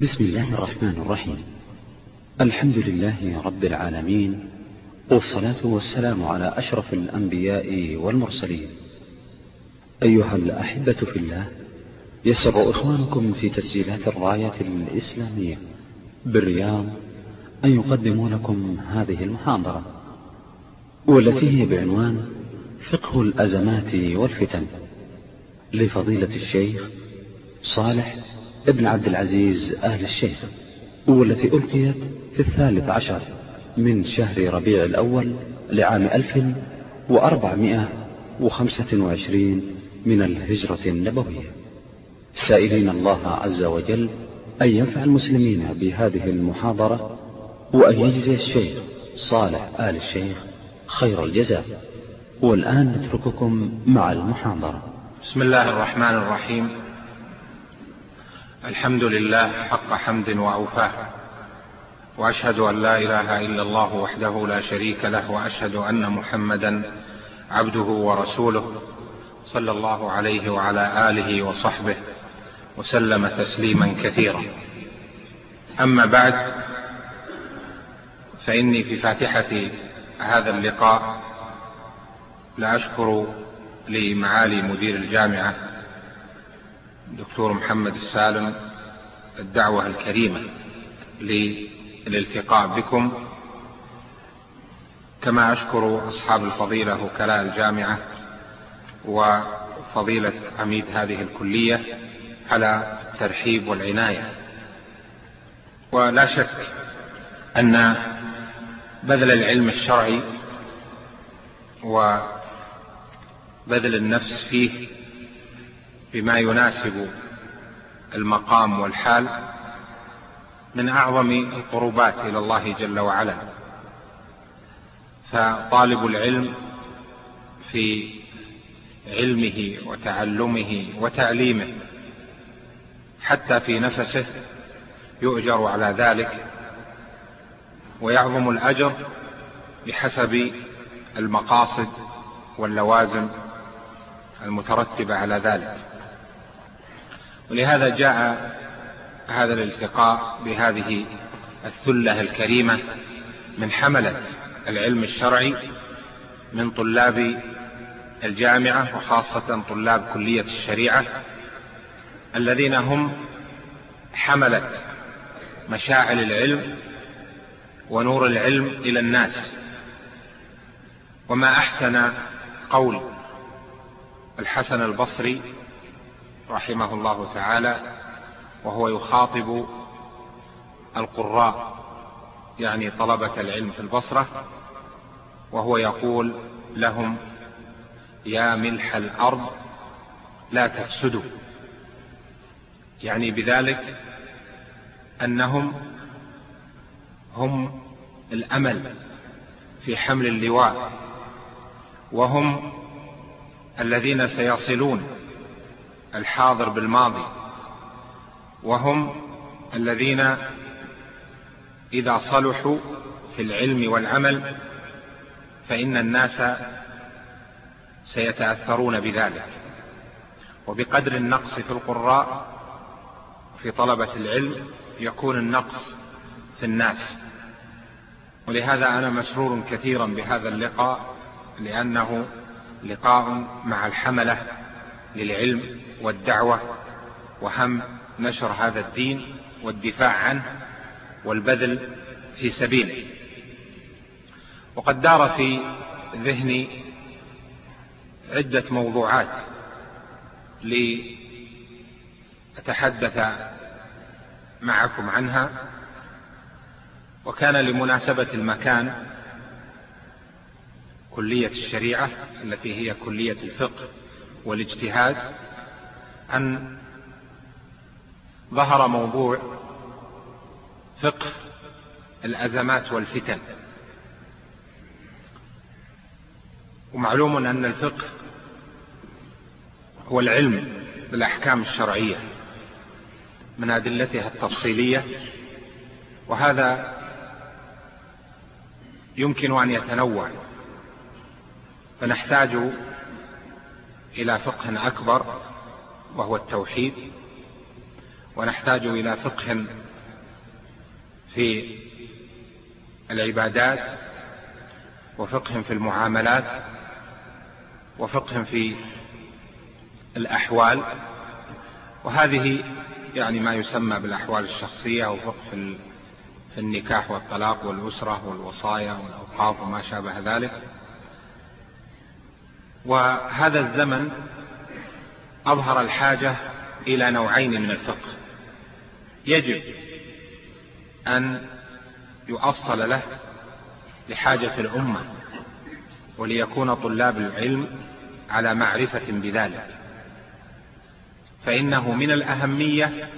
بسم الله الرحمن الرحيم. الحمد لله رب العالمين والصلاة والسلام على أشرف الأنبياء والمرسلين. أيها الأحبة في الله يسر إخوانكم في تسجيلات الراية الإسلامية بالرياض أن يقدموا لكم هذه المحاضرة والتي هي بعنوان فقه الأزمات والفتن لفضيلة الشيخ صالح ابن عبد العزيز أهل الشيخ والتي ألقيت في الثالث عشر من شهر ربيع الأول لعام ألف وأربعمائة وخمسة وعشرين من الهجرة النبوية. سائلين الله عز وجل أن ينفع المسلمين بهذه المحاضرة وأن يجزي الشيخ صالح آل الشيخ خير الجزاء. والآن نترككم مع المحاضرة. بسم الله الرحمن الرحيم. الحمد لله حق حمد وأوفاه وأشهد أن لا إله إلا الله وحده لا شريك له وأشهد أن محمدا عبده ورسوله صلى الله عليه وعلى آله وصحبه وسلم تسليما كثيرا. أما بعد فإني في فاتحة هذا اللقاء لأشكر لمعالي مدير الجامعة دكتور محمد السالم الدعوة الكريمة للالتقاء بكم. كما أشكر أصحاب الفضيلة وكلاء الجامعة وفضيلة عميد هذه الكلية على الترحيب والعناية. ولا شك أن بذل العلم الشرعي وبذل النفس فيه بما يناسب المقام والحال من أعظم القربات إلى الله جل وعلا. فطالب العلم في علمه وتعلمه وتعليمه حتى في نفسه يؤجر على ذلك ويعظم الأجر بحسب المقاصد واللوازم المترتبة على ذلك. ولهذا جاء هذا الالتقاء بهذه الثلة الكريمة من حملة العلم الشرعي من طلاب الجامعة وخاصة طلاب كلية الشريعة الذين هم حملة مشاعل العلم ونور العلم إلى الناس. وما أحسن قول الحسن البصري رحمه الله تعالى وهو يخاطب القراء يعني طلبة العلم في البصرة وهو يقول لهم يا ملح الأرض لا تفسدوا. يعني بذلك أنهم هم الأمل في حمل اللواء وهم الذين سيصلون الحاضر بالماضي وهم الذين إذا صلحوا في العلم والعمل فإن الناس سيتأثرون بذلك. وبقدر النقص في القراء في طلبة العلم يكون النقص في الناس. ولهذا أنا مسرور كثيرا بهذا اللقاء لأنه لقاء مع الحملة للعلم والدعوة وهم نشر هذا الدين والدفاع عنه والبذل في سبيله. وقد دار في ذهني عدة موضوعات لأتحدث معكم عنها. وكان لمناسبة المكان كلية الشريعة التي هي كلية الفقه والاجتهاد أن ظهر موضوع فقه الأزمات والفتن. ومعلوم أن الفقه هو العلم بالأحكام الشرعية من أدلتها التفصيلية وهذا يمكن أن يتنوع. فنحتاج إلى فقه أكبر وهو التوحيد. ونحتاج إلى فقه في العبادات وفقه في المعاملات وفقه في الأحوال. وهذه يعني ما يسمى بالأحوال الشخصية أو فقه في النكاح والطلاق والأسرة والوصايا والأوقاف وما شابه ذلك. وهذا الزمن أظهر الحاجة إلى نوعين من الفقه. يجب أن يؤصل له لحاجة الأمة وليكون طلاب العلم على معرفة بذلك. فإنه من الأهمية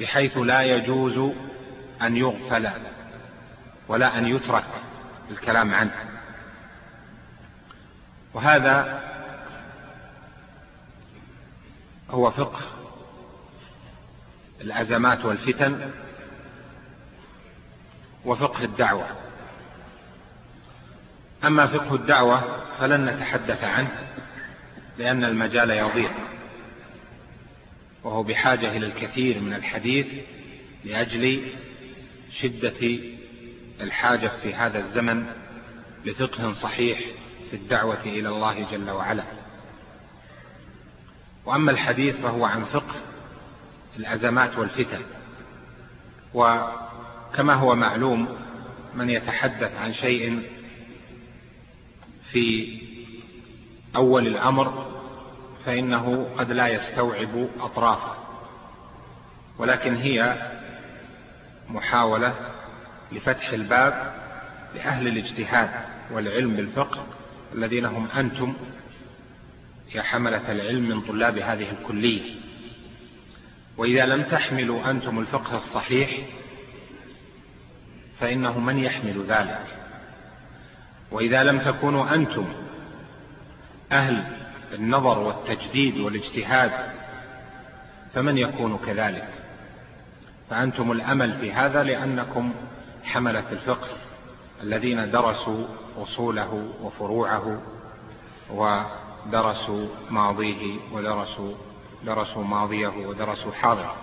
بحيث لا يجوز أن يغفل ولا أن يترك الكلام عنه. وهذا هو فقه الأزمات والفتن وفقه الدعوة. أما فقه الدعوة فلن نتحدث عنه لأن المجال يضيق وهو بحاجة إلى الكثير من الحديث لأجل شدة الحاجة في هذا الزمن لفقه صحيح في الدعوة إلى الله جل وعلا. وأما الحديث فهو عن فقه الأزمات والفتن. وكما هو معلوم من يتحدث عن شيء في أول الأمر فإنه قد لا يستوعب أطرافه. ولكن هي محاولة لفتح الباب لأهل الاجتهاد والعلم بالفقه الذين هم أنتم يا حملة العلم من طلاب هذه الكلية. وإذا لم تحملوا أنتم الفقه الصحيح فإنه من يحمل ذلك؟ وإذا لم تكونوا أنتم أهل النظر والتجديد والاجتهاد فمن يكون كذلك؟ فأنتم الأمل في هذا لأنكم حملة الفقه. الذين درسوا أصوله وفروعه ودرسوا ماضيه ودرسوا درسوا ماضيه ودرسوا حاضره.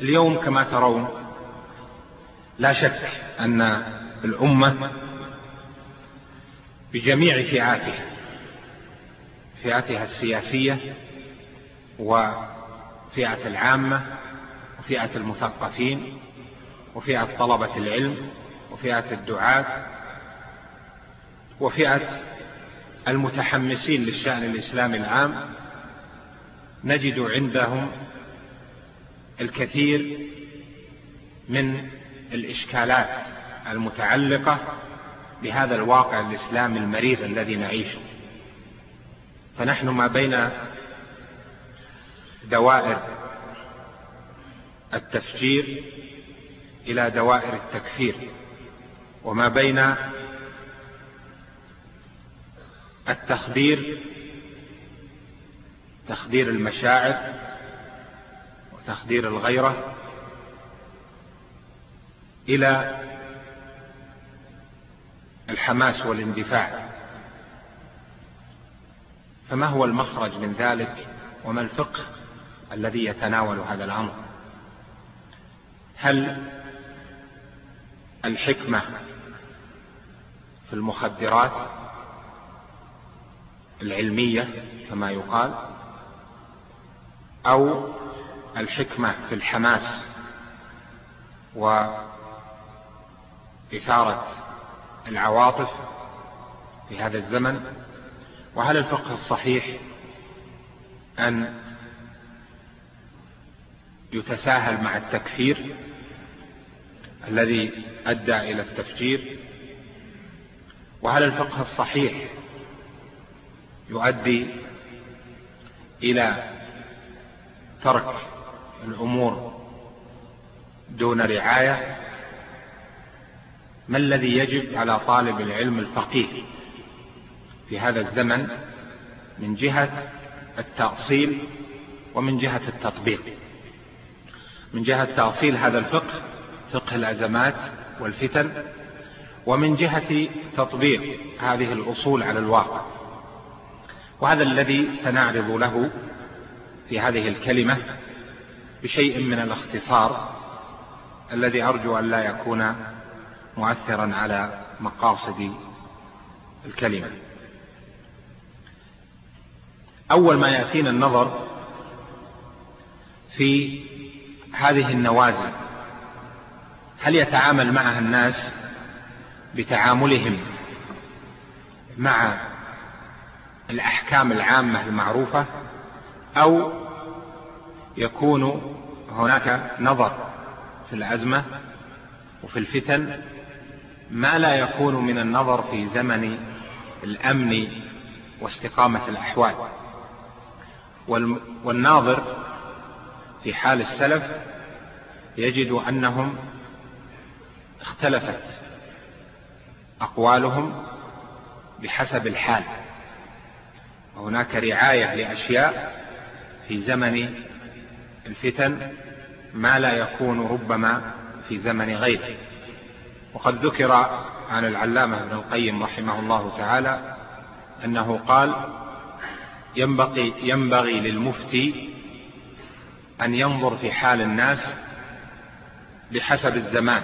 اليوم كما ترون لا شك أن الأمة بجميع فئاتها فئاتها السياسية وفئة العامة وفئة المثقفين وفئة طلبة العلم وفئة الدعاة وفئة المتحمسين للشأن الإسلامي العام نجد عندهم الكثير من الإشكالات المتعلقة بهذا الواقع الإسلامي المرير الذي نعيشه. فنحن ما بين دوائر التفجير إلى دوائر التكفير. وما بين التخدير تخدير المشاعر وتخدير الغيرة إلى الحماس والاندفاع. فما هو المخرج من ذلك؟ وما الفقه الذي يتناول هذا الأمر؟ هل الحكمة في المخدرات العلمية كما يقال أو الحكمة في الحماس وإثارة العواطف في هذا الزمن. وهل الفقه الصحيح أن يتساهل مع التكفير الذي أدى إلى التفجير؟ وهل الفقه الصحيح يؤدي إلى ترك الأمور دون رعاية؟ ما الذي يجب على طالب العلم الفقيه في هذا الزمن من جهة التأصيل ومن جهة التطبيق؟ من جهة تأصيل هذا الفقه فقه الأزمات والفتن ومن جهة تطبيق هذه الأصول على الواقع. وهذا الذي سنعرض له في هذه الكلمة بشيء من الاختصار الذي أرجو أن لا يكون مؤثرا على مقاصد الكلمة. أول ما يأتينا النظر في هذه النوازل هل يتعامل معها الناس بتعاملهم مع الأحكام العامة المعروفة أو يكون هناك نظر في الأزمة وفي الفتن ما لا يكون من النظر في زمن الأمن واستقامة الأحوال. والناظر في حال السلف يجد أنهم اختلفت أقوالهم بحسب الحال. وهناك رعاية لأشياء في زمن الفتن ما لا يكون ربما في زمن غيره. وقد ذكر عن العلامة ابن القيم رحمه الله تعالى أنه قال ينبغي, ينبغي للمفتي أن ينظر في حال الناس بحسب الزمان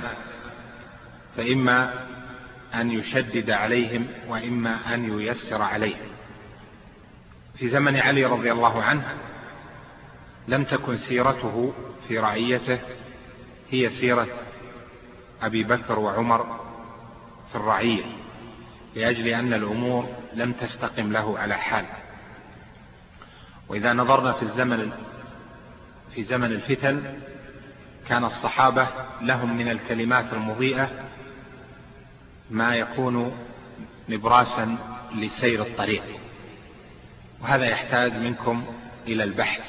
فإما أن يشدد عليهم وإما أن ييسر عليهم. في زمن علي رضي الله عنه لم تكن سيرته في رعيته هي سيرة أبي بكر وعمر في الرعية لأجل أن الأمور لم تستقم له على حال. وإذا نظرنا في الزمن في زمن الفتن كان الصحابة لهم من الكلمات المضيئة ما يكون نبراسا لسير الطريق. وهذا يحتاج منكم إلى البحث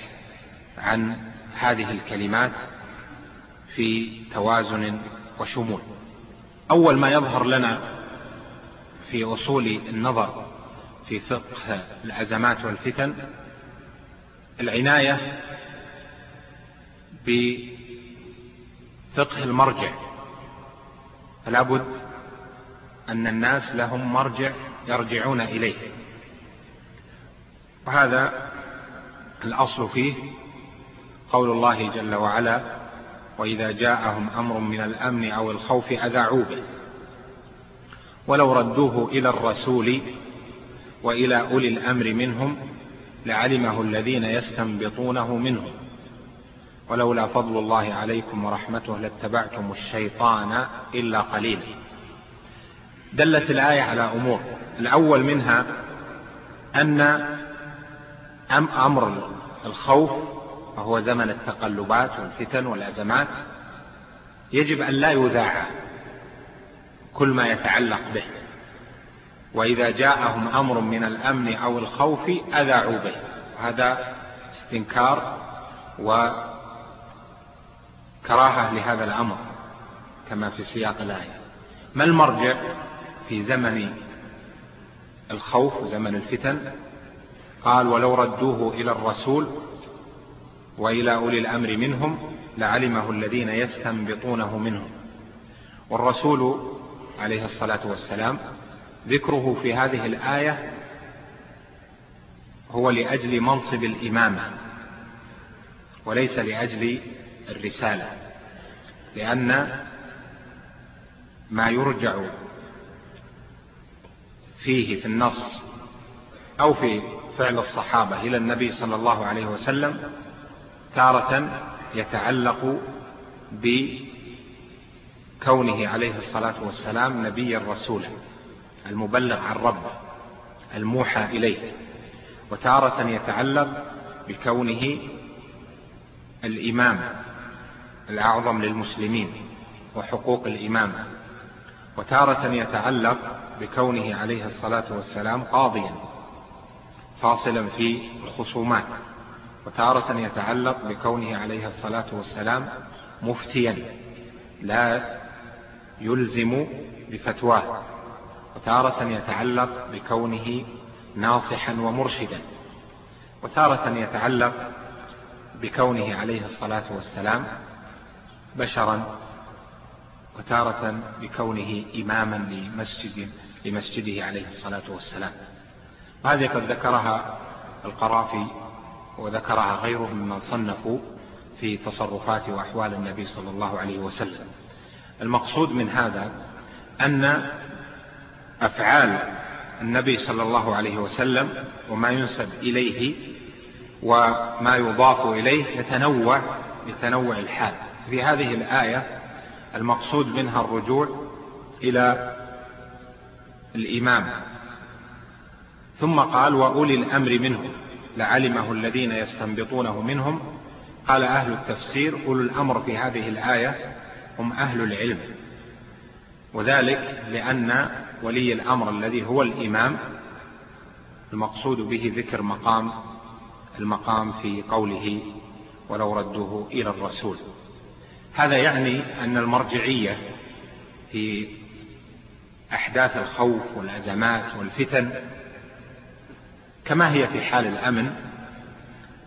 عن هذه الكلمات في توازن وشمول. أول ما يظهر لنا في أصول النظر في فقه الأزمات والفتن العناية بفقه المرجع. فلا بد أن الناس لهم مرجع يرجعون إليه. وهذا الأصل فيه قول الله جل وعلا وإذا جاءهم أمر من الأمن أو الخوف أذاعوا به. ولو ردوه إلى الرسول وإلى أولي الأمر منهم لعلمه الذين يستنبطونه منهم. ولولا فضل الله عليكم ورحمته لاتبعتم الشيطان إلا قليلا. دلت الآية على أمور. الأول منها أن أمر الخوف وهو زمن التقلبات والفتن والأزمات يجب أن لا يذاع كل ما يتعلق به. وإذا جاءهم أمر من الأمن أو الخوف أذاعوا به. هذا استنكار وكراهة لهذا الأمر كما في سياق الآية. ما المرجع؟ في زمن الخوف وزمن الفتن. قال ولو ردوه إلى الرسول وإلى أولي الأمر منهم لعلمه الذين يستنبطونه منهم. والرسول عليه الصلاة والسلام ذكره في هذه الآية هو لأجل منصب الإمامة وليس لأجل الرسالة لأن ما يرجع فيه في النص أو في فعل الصحابة إلى النبي صلى الله عليه وسلم تارة يتعلق بكونه عليه الصلاة والسلام نبيا رسولا المبلغ عن ربه الموحى إليه وتارة يتعلق بكونه الإمام الأعظم للمسلمين وحقوق الإمامة وتارة يتعلق بكونه عليه الصلاة والسلام قاضيا فاصلا في الخصومات وتارة يتعلق بكونه عليه الصلاة والسلام مفتيا لا يلزم بفتواه وتارة يتعلق بكونه ناصحا ومرشدا وتارة يتعلق بكونه عليه الصلاة والسلام بشرا وتارة بكونه إماما لمسجد لمسجده عليه الصلاة والسلام. هذه قد ذكرها القرافي وذكرها غيره ممن صنفوا في تصرفات وأحوال النبي صلى الله عليه وسلم. المقصود من هذا أن أفعال النبي صلى الله عليه وسلم وما ينسب إليه وما يضاف إليه يتنوع بتنوع الحال. في هذه الآية المقصود منها الرجوع إلى الإمام. ثم قال وأولي الأمر منهم لعلمه الذين يستنبطونه منهم. قال أهل التفسير أولو الأمر في هذه الآية هم أهل العلم. وذلك لأن ولي الأمر الذي هو الإمام المقصود به ذكر مقام المقام في قوله ولو ردوه إلى الرسول هذا يعني أن المرجعية في أحداث الخوف والأزمات والفتن كما هي في حال الأمن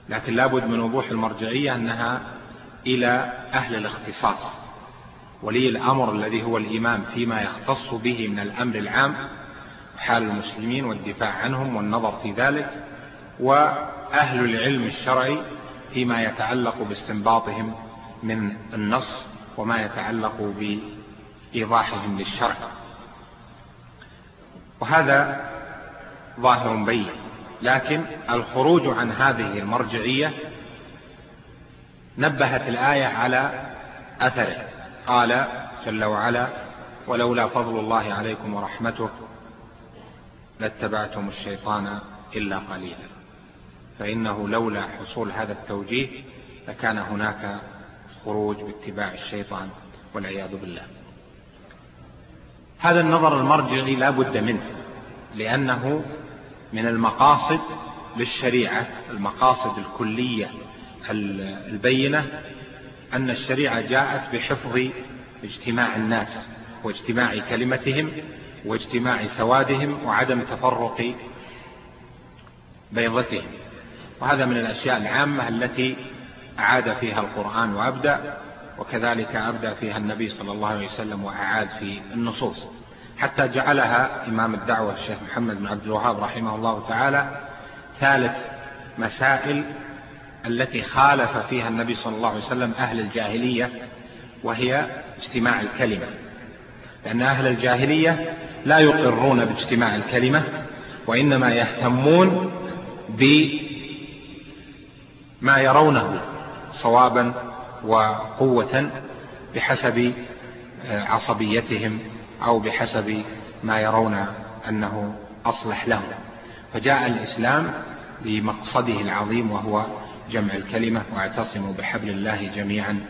لكن لابد من وضوح المرجعية أنها إلى أهل الاختصاص ولي الأمر الذي هو الإمام فيما يختص به من الأمر العام حال المسلمين والدفاع عنهم والنظر في ذلك وأهل العلم الشرعي فيما يتعلق باستنباطهم من النص وما يتعلق بإيضاحهم للشرع. وهذا ظاهر بين. لكن الخروج عن هذه المرجعية نبهت الآية على أثره. قال جل وعلا ولولا فضل الله عليكم ورحمته لاتبعتم الشيطان إلا قليلا. فإنه لولا حصول هذا التوجيه لكان هناك خروج باتباع الشيطان والعياذ بالله. هذا النظر المرجعي لا بد منه لأنه من المقاصد للشريعة المقاصد الكلية البينة أن الشريعة جاءت بحفظ اجتماع الناس واجتماع كلمتهم واجتماع سوادهم وعدم تفرق بيضتهم. وهذا من الأشياء العامة التي أعاد فيها القرآن وأبدأ وكذلك أبدأ فيها النبي صلى الله عليه وسلم وأعاد في النصوص. حتى جعلها إمام الدعوة الشيخ محمد بن عبد الوهاب رحمه الله تعالى ثالث مسائل التي خالف فيها النبي صلى الله عليه وسلم أهل الجاهلية وهي اجتماع الكلمة. لأن أهل الجاهلية لا يقرون باجتماع الكلمة وإنما يهتمون بما يرونه صوابا وقوة بحسب عصبيتهم أو بحسب ما يرون أنه أصلح لهم. فجاء الإسلام بمقصده العظيم وهو جمع الكلمة واعتصموا بحبل الله جميعا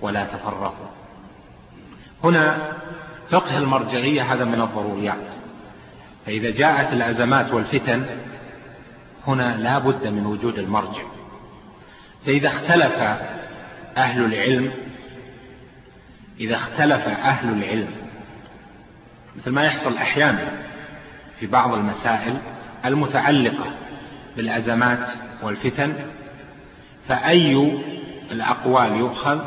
ولا تفرقوا. هنا فقه المرجعية هذا من الضروريات. فإذا جاءت الأزمات والفتن هنا لا بد من وجود المرجع. فإذا اختلف أهل العلم إذا اختلف أهل العلم مثل ما يحصل أحيانا في بعض المسائل المتعلقة بالأزمات والفتن فأي الأقوال يؤخذ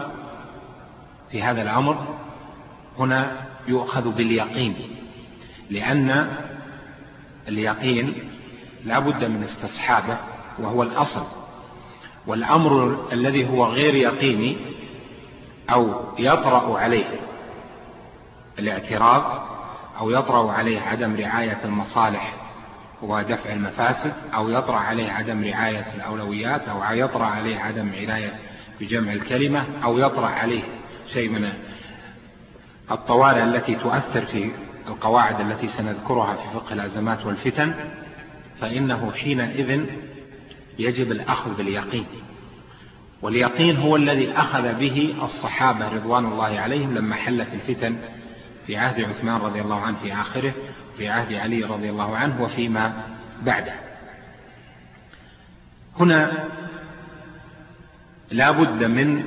في هذا الأمر؟ هنا يؤخذ باليقين لأن اليقين لا بد من استصحابه وهو الأصل. والأمر الذي هو غير يقيني أو يطرأ عليه الاعتراض أو يطرأ عليه عدم رعاية المصالح ودفع المفاسد أو يطرأ عليه عدم رعاية الأولويات أو يطرأ عليه عدم عناية بجمع الكلمة أو يطرأ عليه شيء من الطوارئ التي تؤثر في القواعد التي سنذكرها في فقه الأزمات والفتن فإنه حينئذ يجب الأخذ باليقين. واليقين هو الذي أخذ به الصحابة رضوان الله عليهم لما حلت الفتن في عهد عثمان رضي الله عنه في آخره في عهد علي رضي الله عنه وفيما بعده. هنا لا بد من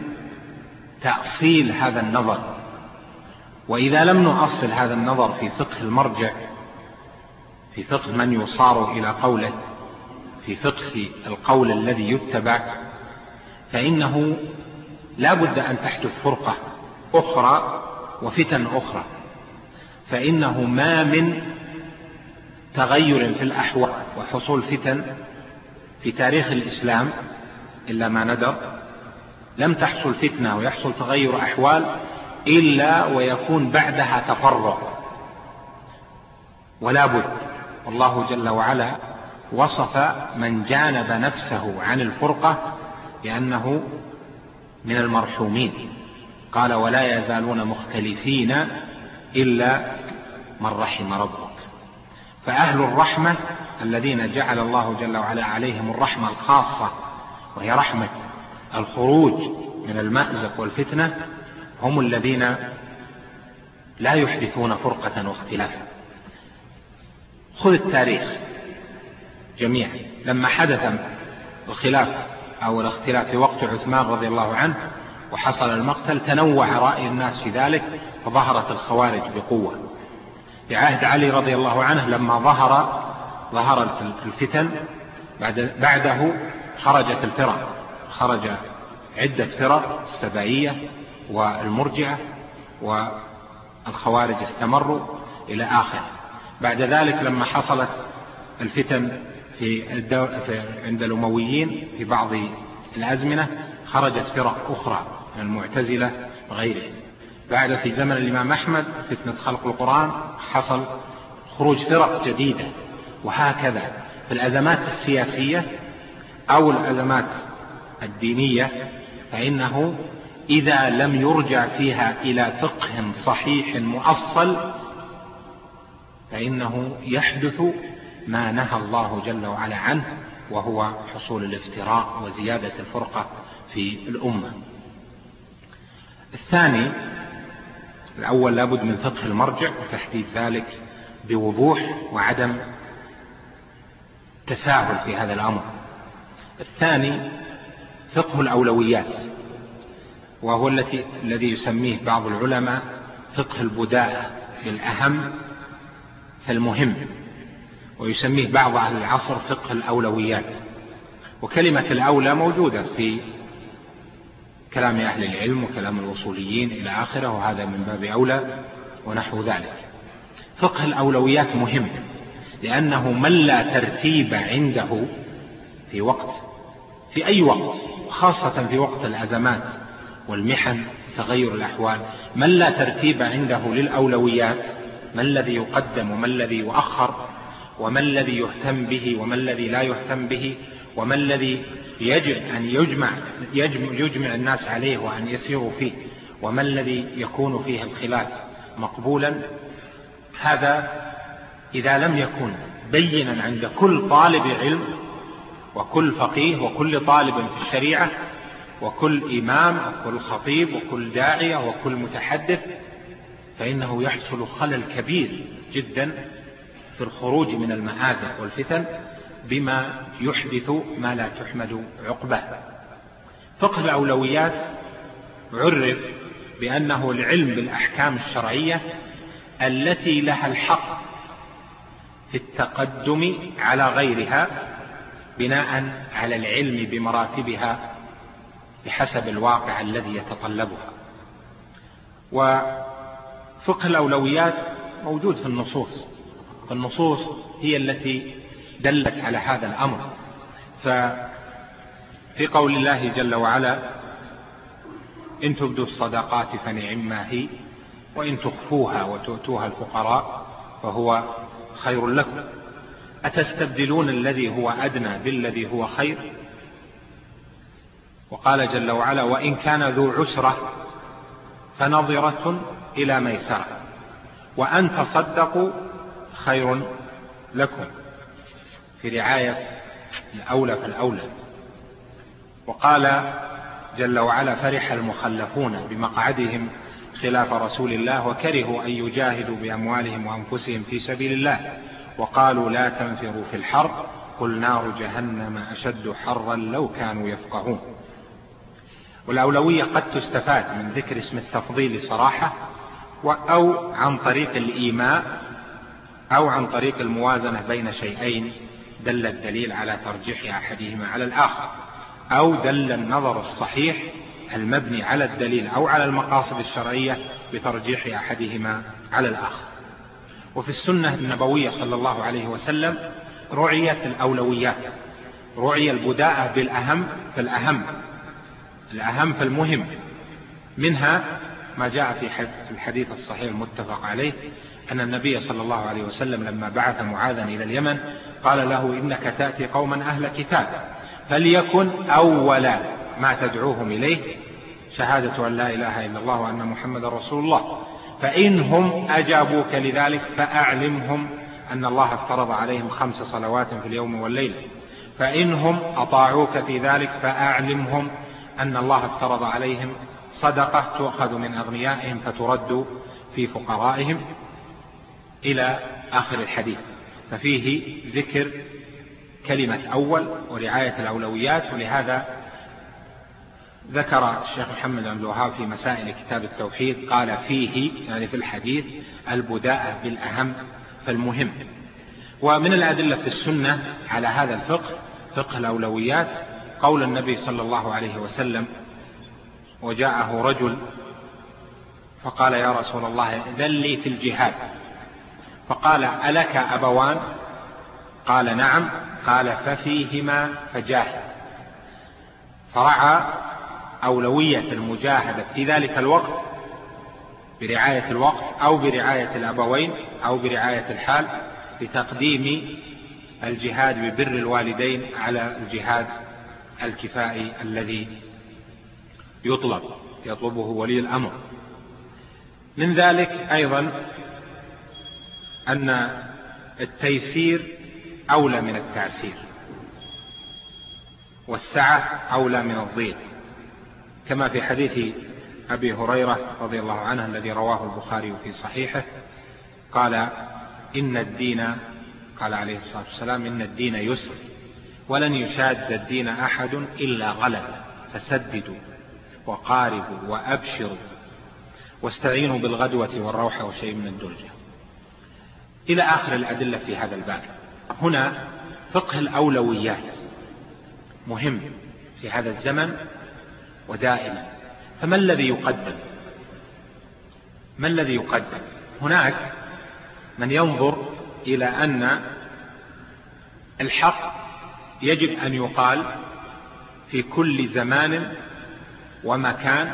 تأصيل هذا النظر. وإذا لم نؤصل هذا النظر في فقه المرجع في فقه من يصار إلى قوله في فقه القول الذي يتبع فإنه لا بد أن تحدث فرقة أخرى وفتن أخرى فإنه ما من تغير في الأحوال وحصول فتن في تاريخ الإسلام إلا ما ندر لم تحصل فتنة ويحصل تغير أحوال إلا ويكون بعدها تفرق. ولا بد والله جل وعلا وصف من جانب نفسه عن الفرقة بأنه من المرحومين. قال ولا يزالون مختلفين إلا من رحم ربك. فأهل الرحمة الذين جعل الله جل وعلا عليهم الرحمة الخاصة وهي رحمة الخروج من المأزق والفتنة هم الذين لا يحدثون فرقة واختلافا. خذ التاريخ. جميعا. لما حدث الخلاف أو الاختلاف في وقت عثمان رضي الله عنه وحصل المقتل تنوع رأي الناس في ذلك فظهرت الخوارج بقوة. في عهد علي رضي الله عنه لما ظهر ظهرت الفتن بعد بعده خرجت الفرق. خرج عدة فرق السبائية والمرجعة والخوارج استمروا إلى آخر بعد ذلك لما حصلت الفتن في, عند الأمويين في بعض الأزمنة خرجت فرق أخرى من المعتزلة وغيره بعد في زمن الإمام أحمد فتنة خلق القرآن حصل خروج فرق جديدة. وهكذا في الأزمات السياسية أو الأزمات الدينية فإنه إذا لم يرجع فيها إلى فقه صحيح مؤصل فإنه يحدث ما نهى الله جل وعلا عنه وهو حصول الافتراء وزيادة الفرقة في الأمة. الثاني الأول لابد من فقه المرجع وتحديد ذلك بوضوح وعدم تساهل في هذا الأمر. الثاني فقه الأولويات وهو التي الذي يسميه بعض العلماء فقه البداءة بالأهم فالمهم. ويسميه بعض أهل العصر فقه الأولويات. وكلمة الأولى موجودة في كلام أهل العلم وكلام الوصوليين إلى آخره وهذا من باب أولى ونحو ذلك. فقه الأولويات مهم لأنه من لا ترتيب عنده في وقت في أي وقت خاصة في وقت الأزمات والمحن تغير الأحوال من لا ترتيب عنده للأولويات ما الذي يقدم وما الذي يؤخر وما الذي يهتم به وما الذي لا يهتم به وما الذي يجب أن يجمع, يجمع, يجمع الناس عليه وأن يسيروا فيه وما الذي يكون فيه الخلاف مقبولا. هذا إذا لم يكن بينا عند كل طالب علم وكل فقيه وكل طالب في الشريعة وكل إمام وكل خطيب وكل داعية وكل متحدث فإنه يحصل خلل كبير جدا في الخروج من المآزق والفتن بما يحدث ما لا تحمد عقباه فقه الأولويات عرف بأنه العلم بالأحكام الشرعية التي لها الحق في التقدم على غيرها بناء على العلم بمراتبها بحسب الواقع الذي يتطلبها. وفقه الأولويات موجود في النصوص. فالنصوص هي التي دلت على هذا الأمر. ففي قول الله جل وعلا إن تبدوا الصدقات فنعما هي وإن تخفوها وتؤتوها الفقراء فهو خير لكم. أتستبدلون الذي هو أدنى بالذي هو خير؟ وقال جل وعلا وإن كان ذو عسرة فنظرة إلى ميسرة. وأن تصدقوا خير لكم في رعاية الأولى فالأولى. وقال جل وعلا فرح المخلفون بمقعدهم خلاف رسول الله وكرهوا أن يجاهدوا بأموالهم وأنفسهم في سبيل الله. وقالوا لا تنفروا في الحر قل نار جهنم أشد حرا لو كانوا يفقهون. والأولوية قد تستفاد من ذكر اسم التفضيل صراحة أو عن طريق الإيماء أو عن طريق الموازنة بين شيئين دل الدليل على ترجيح أحدهما على الآخر أو دل النظر الصحيح المبني على الدليل أو على المقاصد الشرعية بترجيح أحدهما على الآخر. وفي السنة النبوية صلى الله عليه وسلم رعيت الأولويات رعي البداءة بالأهم فالأهم الأهم فالمهم منها ما جاء في الحديث الصحيح المتفق عليه أن النبي صلى الله عليه وسلم لما بعث معاذا إلى اليمن قال له إنك تأتي قوما أهل كتاب فليكن أول ما تدعوهم إليه شهادة أن لا إله إلا الله وأن محمد رسول الله فإنهم أجابوك لذلك فأعلمهم أن الله افترض عليهم خمس صلوات في اليوم والليلة فإنهم أطاعوك في ذلك فأعلمهم أن الله افترض عليهم صدقة تؤخذ من أغنيائهم فترد في فقرائهم إلى آخر الحديث. ففيه ذكر كلمة أول ورعاية الأولويات ولهذا ذكر الشيخ محمد بن الوهاب في مسائل كتاب التوحيد قال فيه يعني في الحديث البداءة بالأهم فالمهم. ومن الأدلة في السنة على هذا الفقه فقه الأولويات قول النبي صلى الله عليه وسلم وجاءه رجل فقال يا رسول الله ائذن لي في الجهاد. فقال ألك أبوان؟ قال نعم. قال ففيهما فجاهد. فرعى أولوية المجاهدة في ذلك الوقت برعاية الوقت أو برعاية الأبوين أو برعاية الحال بتقديم الجهاد ببر الوالدين على الجهاد الكفائي الذي يطلب يطلبه ولي الأمر. من ذلك أيضا أن التيسير أولى من التعسير والسعة أولى من الضيق كما في حديث أبي هريرة رضي الله عنه الذي رواه البخاري في صحيحه قال إن الدين قال عليه الصلاة والسلام إن الدين يسر ولن يشاد الدين أحد إلا غلب فسددوا. وقاربوا وأبشروا واستعينوا بالغدوة والروحة وشيء من الدرجة. إلى آخر الأدلة في هذا الباب. هنا فقه الأولويات مهم في هذا الزمن ودائما. فما الذي يقدم؟ ما الذي يقدم؟ هناك من ينظر إلى أن الحق يجب أن يقال في كل زمان ومكان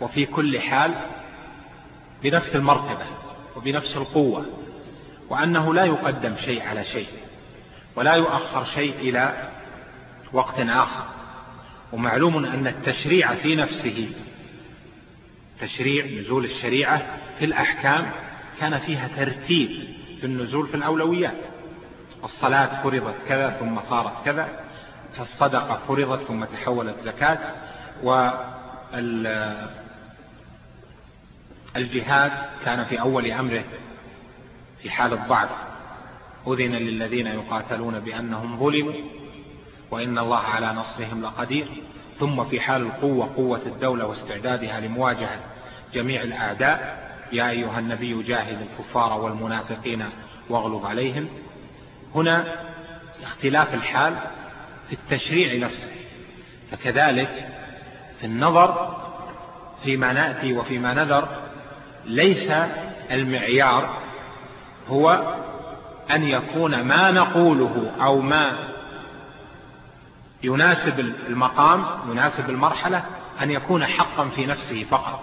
وفي كل حال بنفس المرتبة وبنفس القوة وأنه لا يقدم شيء على شيء ولا يؤخر شيء إلى وقت آخر. ومعلوم أن التشريع في نفسه تشريع نزول الشريعة في الأحكام كان فيها ترتيب في النزول في الأولويات. الصلاة فرضت كذا ثم صارت كذا فالصدقة فرضت ثم تحولت زكاة والجهاد كان في أول أمره في حال الضعف. أذن للذين يقاتلون بأنهم ظلموا وإن الله على نصرهم لقدير. ثم في حال القوة قوة الدولة واستعدادها لمواجهة جميع الأعداء يا أيها النبي جاهد الكفار والمنافقين واغلظ عليهم. هنا اختلاف الحال في التشريع نفسه. فكذلك في النظر فيما نأتي وفيما نذر ليس المعيار هو أن يكون ما نقوله أو ما يناسب المقام يناسب المرحلة أن يكون حقا في نفسه فقط.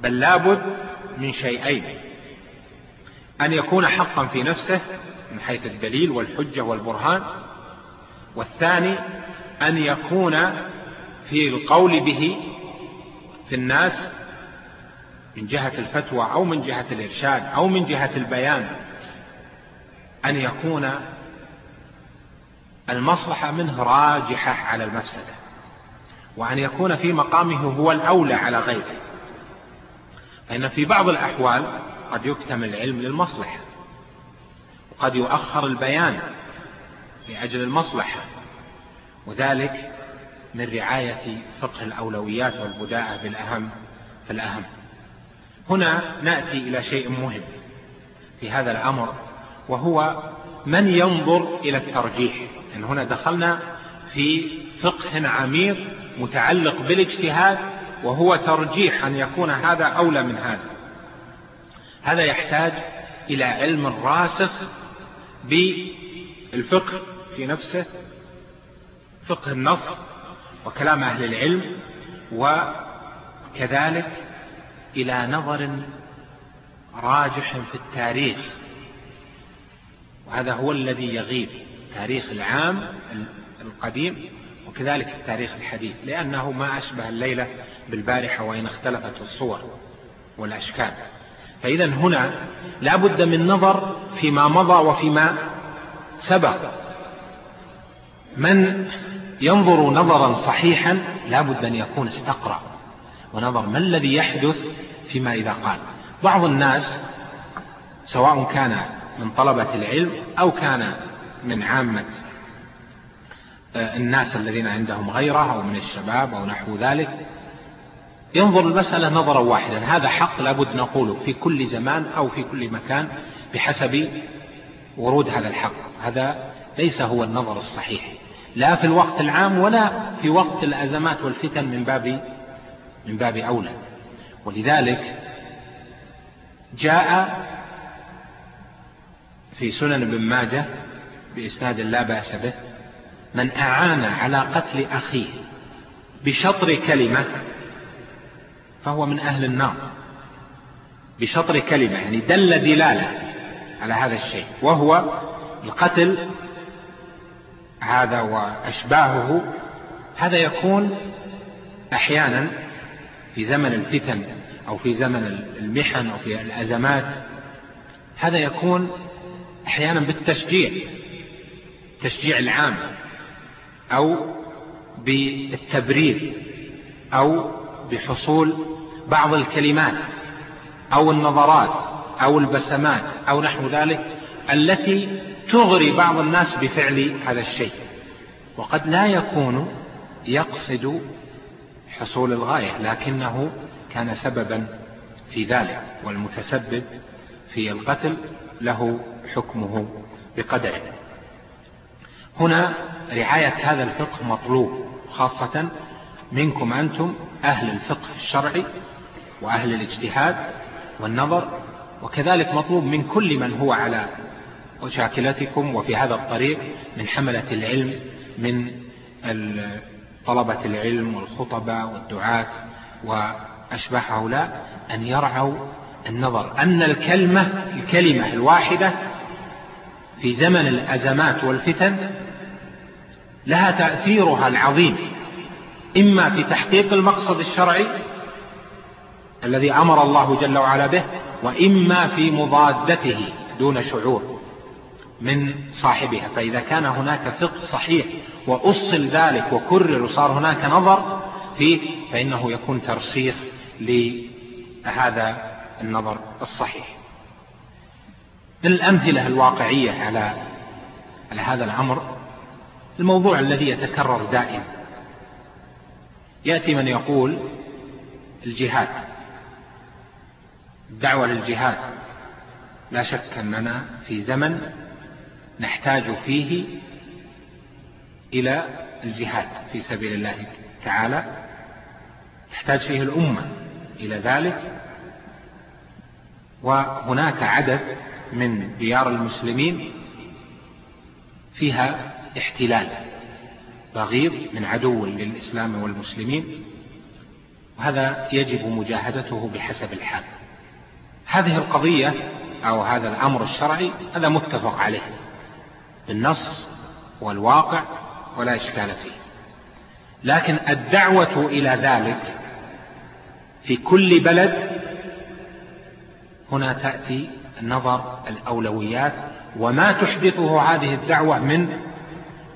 بل لابد من شيئين. أن يكون حقا في نفسه من حيث الدليل والحجة والبرهان والثاني أن يكون في القول به في الناس من جهة الفتوى أو من جهة الإرشاد أو من جهة البيان أن يكون المصلحة منه راجحة على المفسدة وأن يكون في مقامه هو الأولى على غيره. فإن في بعض الأحوال قد يكتم العلم للمصلحة وقد يؤخر البيان لأجل المصلحة وذلك من رعاية فقه الأولويات والبداءة بالأهم فالأهم. هنا نأتي إلى شيء مهم في هذا الأمر وهو من ينظر إلى الترجيح. إن هنا دخلنا في فقه عميق متعلق بالاجتهاد وهو ترجيح أن يكون هذا أولى من هذا. هذا يحتاج إلى علم راسخ بالفقه في نفسه فقه النص وكلام أهل العلم وكذلك إلى نظر راجح في التاريخ. وهذا هو الذي يغيب تاريخ العام القديم وكذلك التاريخ الحديث لأنه ما أشبه الليلة بالبارحة وإن اختلفت الصور والأشكال. فإذا هنا لا بد من نظر فيما مضى وفيما سبق. من ينظر نظرا صحيحا لا بد أن يكون استقرأ. ونظر ما الذي يحدث فيما إذا قال. بعض الناس سواء كان من طلبة العلم أو كان من عامة آه، الناس الذين عندهم غيرة أو من الشباب أو نحو ذلك ينظر المسألة نظرا واحدا. هذا حق لابد نقوله في كل زمان أو في كل مكان بحسب ورود هذا الحق. هذا ليس هو النظر الصحيح. لا في الوقت العام ولا في وقت الأزمات والفتن من باب من باب أولى. ولذلك جاء في سنن ابن ماجه بإسناد لا بأس به من أعان على قتل أخيه بشطر كلمة فهو من أهل النار. بشطر كلمة يعني دل دلالة على هذا الشيء وهو القتل هذا وأشباهه هذا يكون أحيانا في زمن الفتن أو في زمن المحن أو في الأزمات. هذا يكون أحيانا بالتشجيع تشجيع العام أو بالتبرير أو بحصول بعض الكلمات أو النظرات أو البسمات أو نحو ذلك التي تغري بعض الناس بفعل هذا الشيء وقد لا يكون يقصد حصول الغاية لكنه كان سببا في ذلك والمتسبب في القتل له حكمه بقدره. هنا رعاية هذا الفقه مطلوب خاصة منكم أنتم أهل الفقه الشرعي وأهل الاجتهاد والنظر وكذلك مطلوب من كل من هو على وشاكلتكم وفي هذا الطريق من حملة العلم من طلبة العلم والخطباء والدعاة وأشباه هؤلاء أن يرعوا النظر. أن الكلمة الكلمة الواحدة في زمن الأزمات والفتن لها تأثيرها العظيم إما في تحقيق المقصد الشرعي الذي أمر الله جل وعلا به وإما في مضادته دون شعور. من صاحبها فإذا كان هناك فقه صحيح وأصل ذلك وكرر وصار هناك نظر فيه فإنه يكون ترسيخ لهذا النظر الصحيح. من الأمثلة الواقعية على على هذا الأمر الموضوع الذي يتكرر دائما يأتي من يقول الجهاد الدعوة للجهاد. لا شك أننا في زمن نحتاج فيه إلى الجهاد في سبيل الله تعالى. تحتاج فيه الأمة إلى ذلك. وهناك عدد من ديار المسلمين فيها احتلال بغيض من عدو للإسلام والمسلمين وهذا يجب مجاهدته بحسب الحال. هذه القضية أو هذا الأمر الشرعي هذا متفق عليه. بالنص والواقع ولا إشكال فيه. لكن الدعوة إلى ذلك في كل بلد هنا تأتي نظر الأولويات وما تحدثه هذه الدعوة من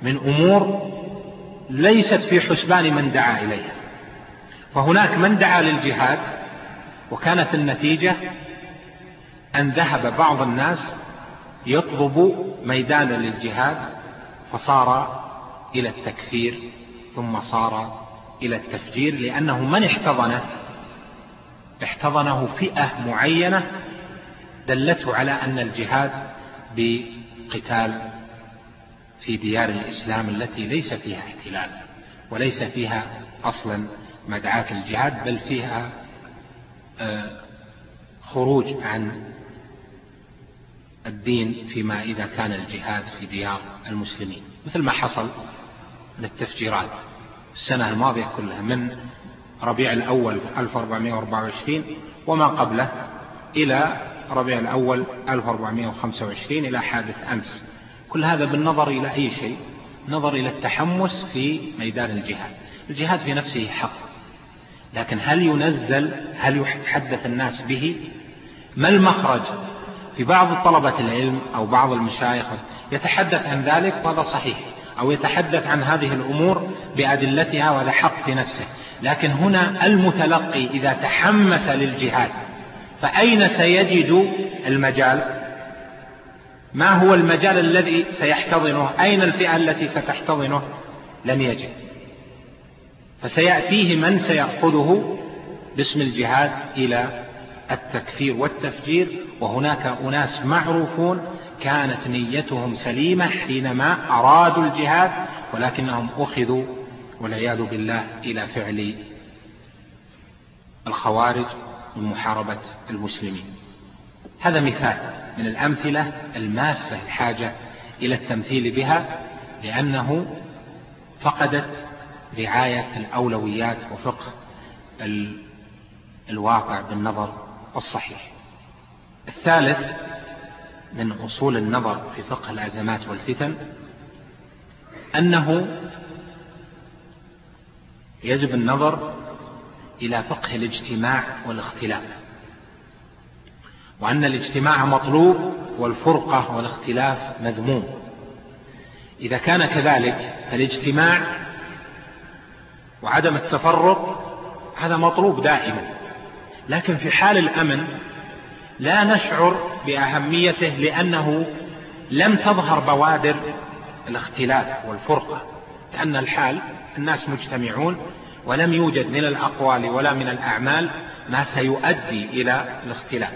من أمور ليست في حسبان من دعا إليها. فهناك من دعا للجهاد وكانت النتيجة أن ذهب بعض الناس يطلب ميدانا للجهاد فصار إلى التكفير ثم صار إلى التفجير لأنه من احتضنه؟ احتضنه فئة معينة دلته على أن الجهاد بقتال في ديار الإسلام التي ليس فيها احتلال وليس فيها أصلا مدعاة الجهاد بل فيها آه، خروج عن الدين فيما إذا كان الجهاد في ديار المسلمين مثل ما حصل من التفجيرات السنة الماضية كلها من ربيع الأول 1424 وما قبله إلى ربيع الأول 1425 إلى حادث أمس. كل هذا بالنظر إلى أي شيء؟ نظر إلى التحمس في ميدان الجهاد. الجهاد في نفسه حق لكن هل ينزل هل يتحدث الناس به؟ ما المخرج؟ في بعض طلبة العلم أو بعض المشايخ يتحدث عن ذلك وهذا صحيح أو يتحدث عن هذه الأمور بأدلتها وهذا حق في نفسه. لكن هنا المتلقي إذا تحمس للجهاد فأين سيجد المجال؟ ما هو المجال الذي سيحتضنه؟ أين الفئة التي ستحتضنه؟ لن يجد. فسيأتيه من سيأخذه باسم الجهاد إلى التكفير والتفجير وهناك أناس معروفون كانت نيتهم سليمة حينما أرادوا الجهاد ولكنهم أخذوا والعياذ بالله إلى فعل الخوارج ومحاربة المسلمين. هذا مثال من الأمثلة الماسة الحاجة إلى التمثيل بها لأنه فقدت رعاية الأولويات وفقه الواقع بالنظر الصحيح. الثالث من أصول النظر في فقه الأزمات والفتن أنه يجب النظر إلى فقه الاجتماع والاختلاف وأن الاجتماع مطلوب والفرقة والاختلاف مذموم. إذا كان كذلك فالاجتماع وعدم التفرق هذا مطلوب دائما. لكن في حال الأمن لا نشعر بأهميته لأنه لم تظهر بوادر الاختلاف والفرقة لأن الحال الناس مجتمعون ولم يوجد من الأقوال ولا من الأعمال ما سيؤدي إلى الاختلاف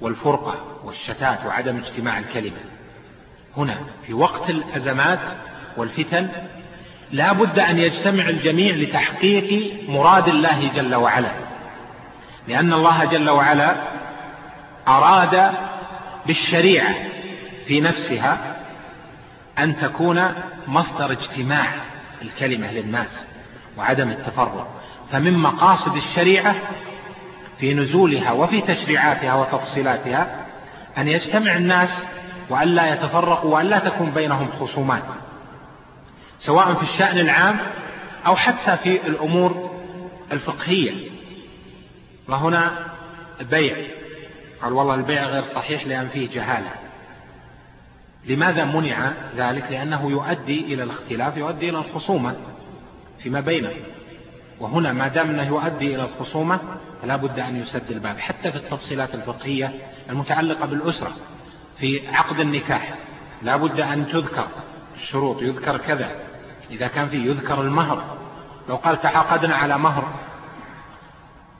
والفرقة والشتات وعدم اجتماع الكلمة. هنا في وقت الأزمات والفتن لا بد أن يجتمع الجميع لتحقيق مراد الله جل وعلا. لأن الله جل وعلا أراد بالشريعة في نفسها أن تكون مصدر اجتماع الكلمة للناس وعدم التفرق. فمن مقاصد الشريعة في نزولها وفي تشريعاتها وتفصيلاتها أن يجتمع الناس وأن لا يتفرقوا وأن لا تكون بينهم خصومات سواء في الشأن العام أو حتى في الأمور الفقهية. وهنا بيع. قال والله البيع غير صحيح لأن فيه جهالة. لماذا منع ذلك؟ لأنه يؤدي إلى الاختلاف يؤدي إلى الخصومة فيما بينه وهنا ما دام أنه يؤدي إلى الخصومة فلا بد أن يسد الباب. حتى في التفصيلات الفقهية المتعلقة بالأسرة في عقد النكاح لا بد أن تذكر الشروط يذكر كذا. إذا كان فيه يذكر المهر. لو قال تعاقدنا على مهر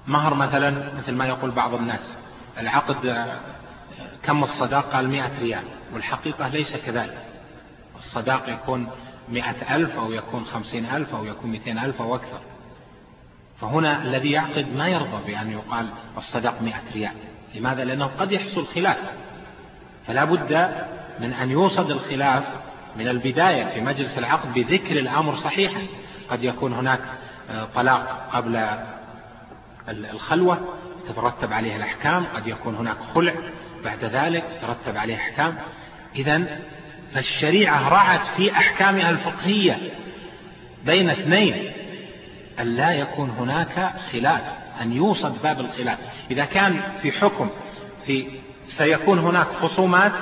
مهر مثلا مثل ما يقول بعض الناس. العقد كم الصداق؟ قال مئة ريال. والحقيقة ليس كذلك. الصداق يكون مئة ألف أو يكون خمسين ألف أو يكون مئتين ألف أو أكثر. فهنا الذي يعقد ما يرضى بأن يقال الصداق مئة ريال. لماذا؟ لأنه قد يحصل خلاف. فلا بد من أن يوصد الخلاف من البداية في مجلس العقد بذكر الأمر صحيحا. قد يكون هناك آه، طلاق قبل الخلوة تترتب عليها الأحكام قد يكون هناك خلع بعد ذلك ترتب عليه أحكام. إذا فالشريعة رعت في أحكامها الفقهية بين اثنين أن لا يكون هناك خلاف أن يوصد باب الخلاف. إذا كان في حكم في سيكون هناك خصومات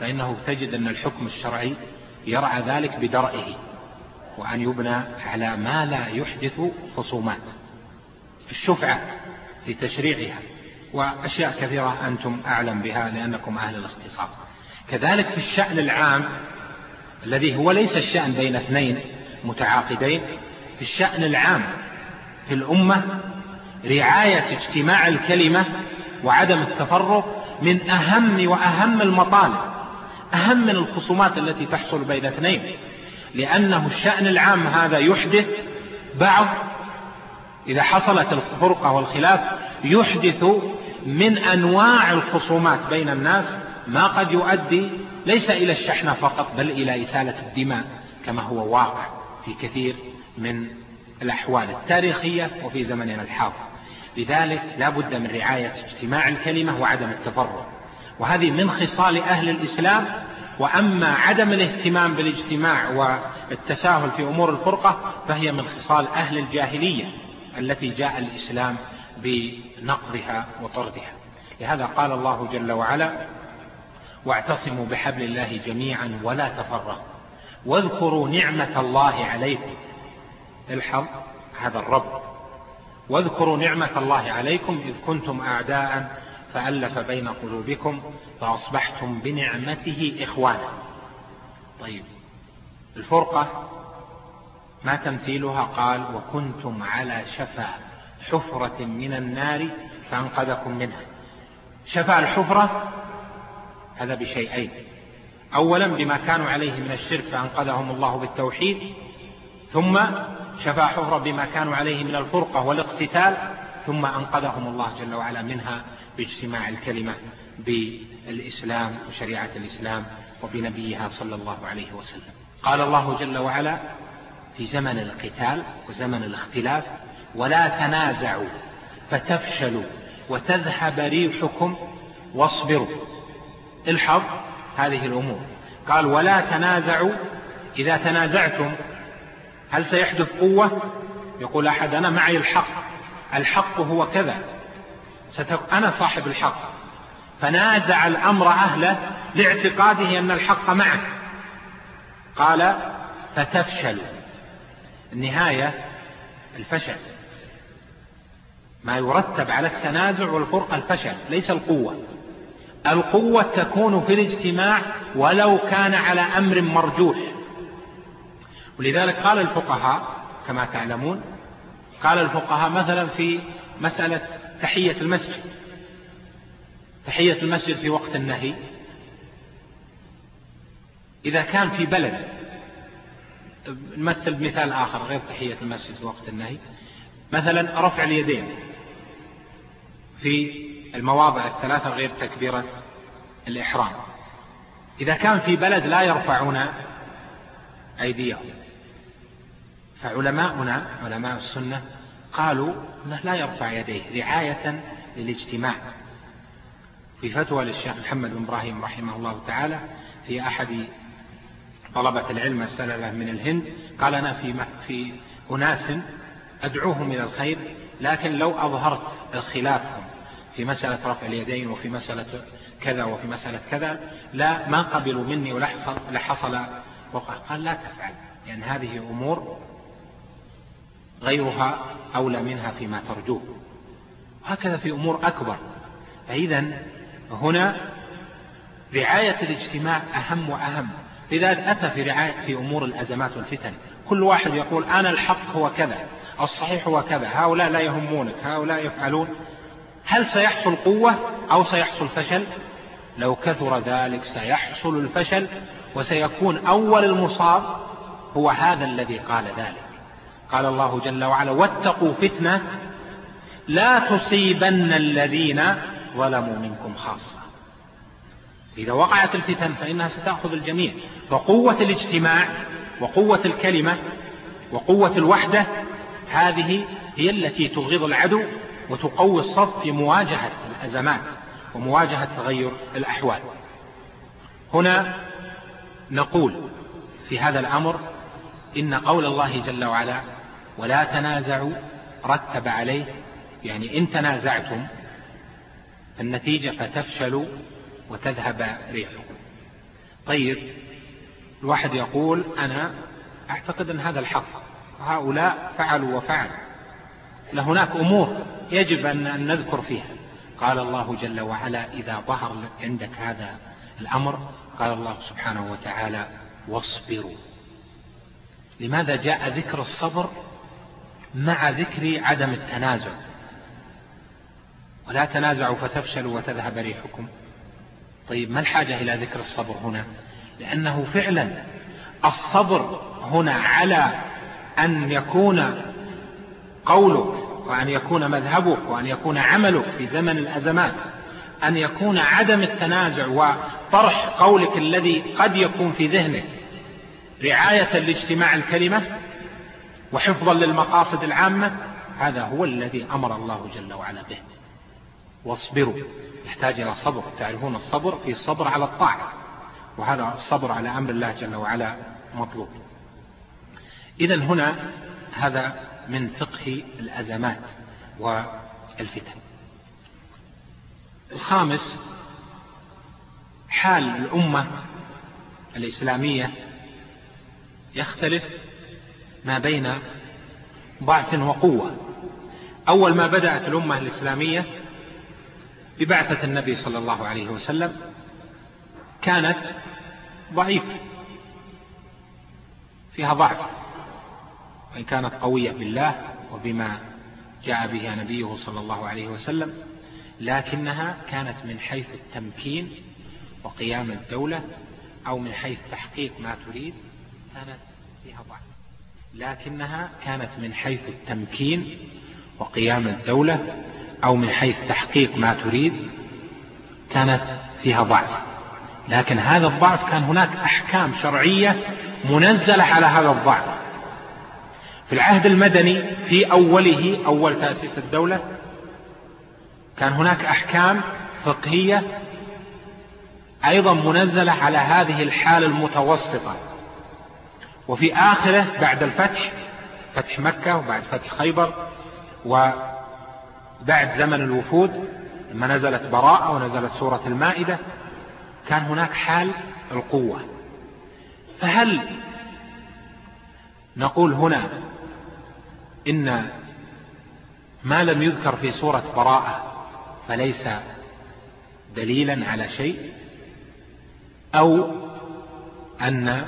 فإنه تجد أن الحكم الشرعي يرعى ذلك بدرئه وأن يبنى على ما لا يحدث خصومات. الشفعة في تشريعها وأشياء كثيرة أنتم أعلم بها لأنكم أهل الاختصاص. كذلك في الشأن العام الذي هو ليس الشأن بين اثنين متعاقدين في الشأن العام في الأمة رعاية اجتماع الكلمة وعدم التفرق من أهم وأهم المطالب أهم من الخصومات التي تحصل بين اثنين لأنه الشأن العام هذا يحدث بعض إذا حصلت الفرقة والخلاف يحدث من أنواع الخصومات بين الناس ما قد يؤدي ليس إلى الشحنة فقط بل إلى إسالة الدماء كما هو واقع في كثير من الأحوال التاريخية وفي زمننا الحاضر. لذلك لا بد من رعاية اجتماع الكلمة وعدم التفرق. وهذه من خصال أهل الإسلام وأما عدم الاهتمام بالاجتماع والتساهل في أمور الفرقة فهي من خصال أهل الجاهلية. التي جاء الإسلام بنقضها وطردها. لهذا قال الله جل وعلا واعتصموا بحبل الله جميعا ولا تفرقوا. واذكروا نعمة الله عليكم. الحظ هذا الرب. واذكروا نعمة الله عليكم إذ كنتم أعداء فألف بين قلوبكم فأصبحتم بنعمته إخوانا. طيب الفرقة ما تمثيلها؟ قال وكنتم على شفا حفرة من النار فأنقذكم منها. شفا الحفرة؟ هذا بشيئين. أولا بما كانوا عليه من الشرك فأنقذهم الله بالتوحيد. ثم شفا حفرة بما كانوا عليه من الفرقة والاقتتال. ثم أنقذهم الله جل وعلا منها باجتماع الكلمة بالإسلام وشريعة الإسلام وبنبيها صلى الله عليه وسلم. قال الله جل وعلا في زمن القتال وزمن الاختلاف ولا تنازعوا فتفشلوا وتذهب ريحكم واصبروا. الحظ هذه الأمور. قال ولا تنازعوا إذا تنازعتم. هل سيحدث قوة؟ يقول أحد أنا معي الحق. الحق هو كذا. أنا صاحب الحق. فنازع الأمر أهله لاعتقاده أن الحق معه. قال فتفشلوا. النهاية الفشل. ما يرتب على التنازع والفرقة الفشل ليس القوة. القوة تكون في الاجتماع ولو كان على أمر مرجوح. ولذلك قال الفقهاء كما تعلمون قال الفقهاء مثلا في مسألة تحية المسجد. تحية المسجد في وقت النهي. إذا كان في بلد نمثل بمثال آخر غير تحية المسجد في وقت النهي. مثلا رفع اليدين في المواضع الثلاثة غير تكبيرة الإحرام. إذا كان في بلد لا يرفعون أيديهم فعلماؤنا علماء السنة قالوا إنه لا يرفع يديه رعاية للاجتماع. في فتوى للشيخ محمد بن إبراهيم رحمه الله تعالى في أحد طلبة العلم السلفة من الهند قال أنا في في أناس أدعوهم إلى الخير لكن لو أظهرت خلافهم في مسألة رفع اليدين وفي مسألة كذا وفي مسألة كذا لا ما قبلوا مني ولحصل لحصل وقع. قال لا تفعل لأن يعني هذه أمور غيرها أولى منها فيما ترجوه. هكذا في أمور أكبر. فإذا هنا رعاية الاجتماع أهم وأهم. لذلك أتى في رعاية في أمور الأزمات والفتن. كل واحد يقول أنا الحق هو كذا الصحيح هو كذا هؤلاء لا يهمونك هؤلاء يفعلون. هل سيحصل قوة أو سيحصل فشل؟ لو كثر ذلك سيحصل الفشل وسيكون أول المصاب هو هذا الذي قال ذلك. قال الله جل وعلا واتقوا فتنة لا تصيبن الذين ظلموا منكم خاصة. إذا وقعت الفتن فإنها ستأخذ الجميع. وقوة الاجتماع وقوة الكلمة وقوة الوحدة هذه هي التي تغيظ العدو وتقوي الصف في مواجهة الأزمات ومواجهة تغير الأحوال. هنا نقول في هذا الأمر إن قول الله جل وعلا ولا تنازعوا رتب عليه يعني إن تنازعتم النتيجة فتفشلوا وتذهب ريحكم. طيب الواحد يقول أنا أعتقد أن هذا الحق. هؤلاء فعلوا وفعلوا. لهناك أمور يجب أن نذكر فيها. قال الله جل وعلا إذا ظهر عندك هذا الأمر قال الله سبحانه وتعالى واصبروا. لماذا جاء ذكر الصبر مع ذكر عدم التنازع؟ ولا تنازعوا فتفشلوا وتذهب ريحكم. طيب ما الحاجة إلى ذكر الصبر هنا؟ لأنه فعلا الصبر هنا على أن يكون قولك وأن يكون مذهبك وأن يكون عملك في زمن الأزمات أن يكون عدم التنازع وطرح قولك الذي قد يكون في ذهنك رعاية لاجتماع الكلمة وحفظا للمقاصد العامة هذا هو الذي أمر الله جل وعلا به. واصبروا. يحتاج إلى صبر. تعرفون الصبر في الصبر على الطاعة. وهذا الصبر على أمر الله جل وعلا مطلوب. إذا هنا هذا من فقه الأزمات والفتن. الخامس حال الأمة الإسلامية يختلف ما بين ضعف وقوة. أول ما بدأت الأمة الإسلامية ببعثة النبي صلى الله عليه وسلم كانت ضعيفة. فيها ضعف. وإن كانت قوية بالله وبما جاء به نبيه صلى الله عليه وسلم لكنها كانت من حيث التمكين وقيام الدولة أو من حيث تحقيق ما تريد كانت فيها ضعف. لكنها كانت من حيث التمكين وقيام الدولة أو من حيث تحقيق ما تريد كانت فيها ضعف. لكن هذا الضعف كان هناك أحكام شرعية منزلة على هذا الضعف. في العهد المدني في أوله أول تأسيس الدولة كان هناك أحكام فقهية أيضا منزلة على هذه الحالة المتوسطة. وفي آخره بعد الفتح فتح مكة وبعد فتح خيبر وبعد زمن الوفود لما نزلت براءة ونزلت سورة المائدة كان هناك حال القوة. فهل نقول هنا إن ما لم يذكر في سورة براءة فليس دليلا على شيء؟ أو أن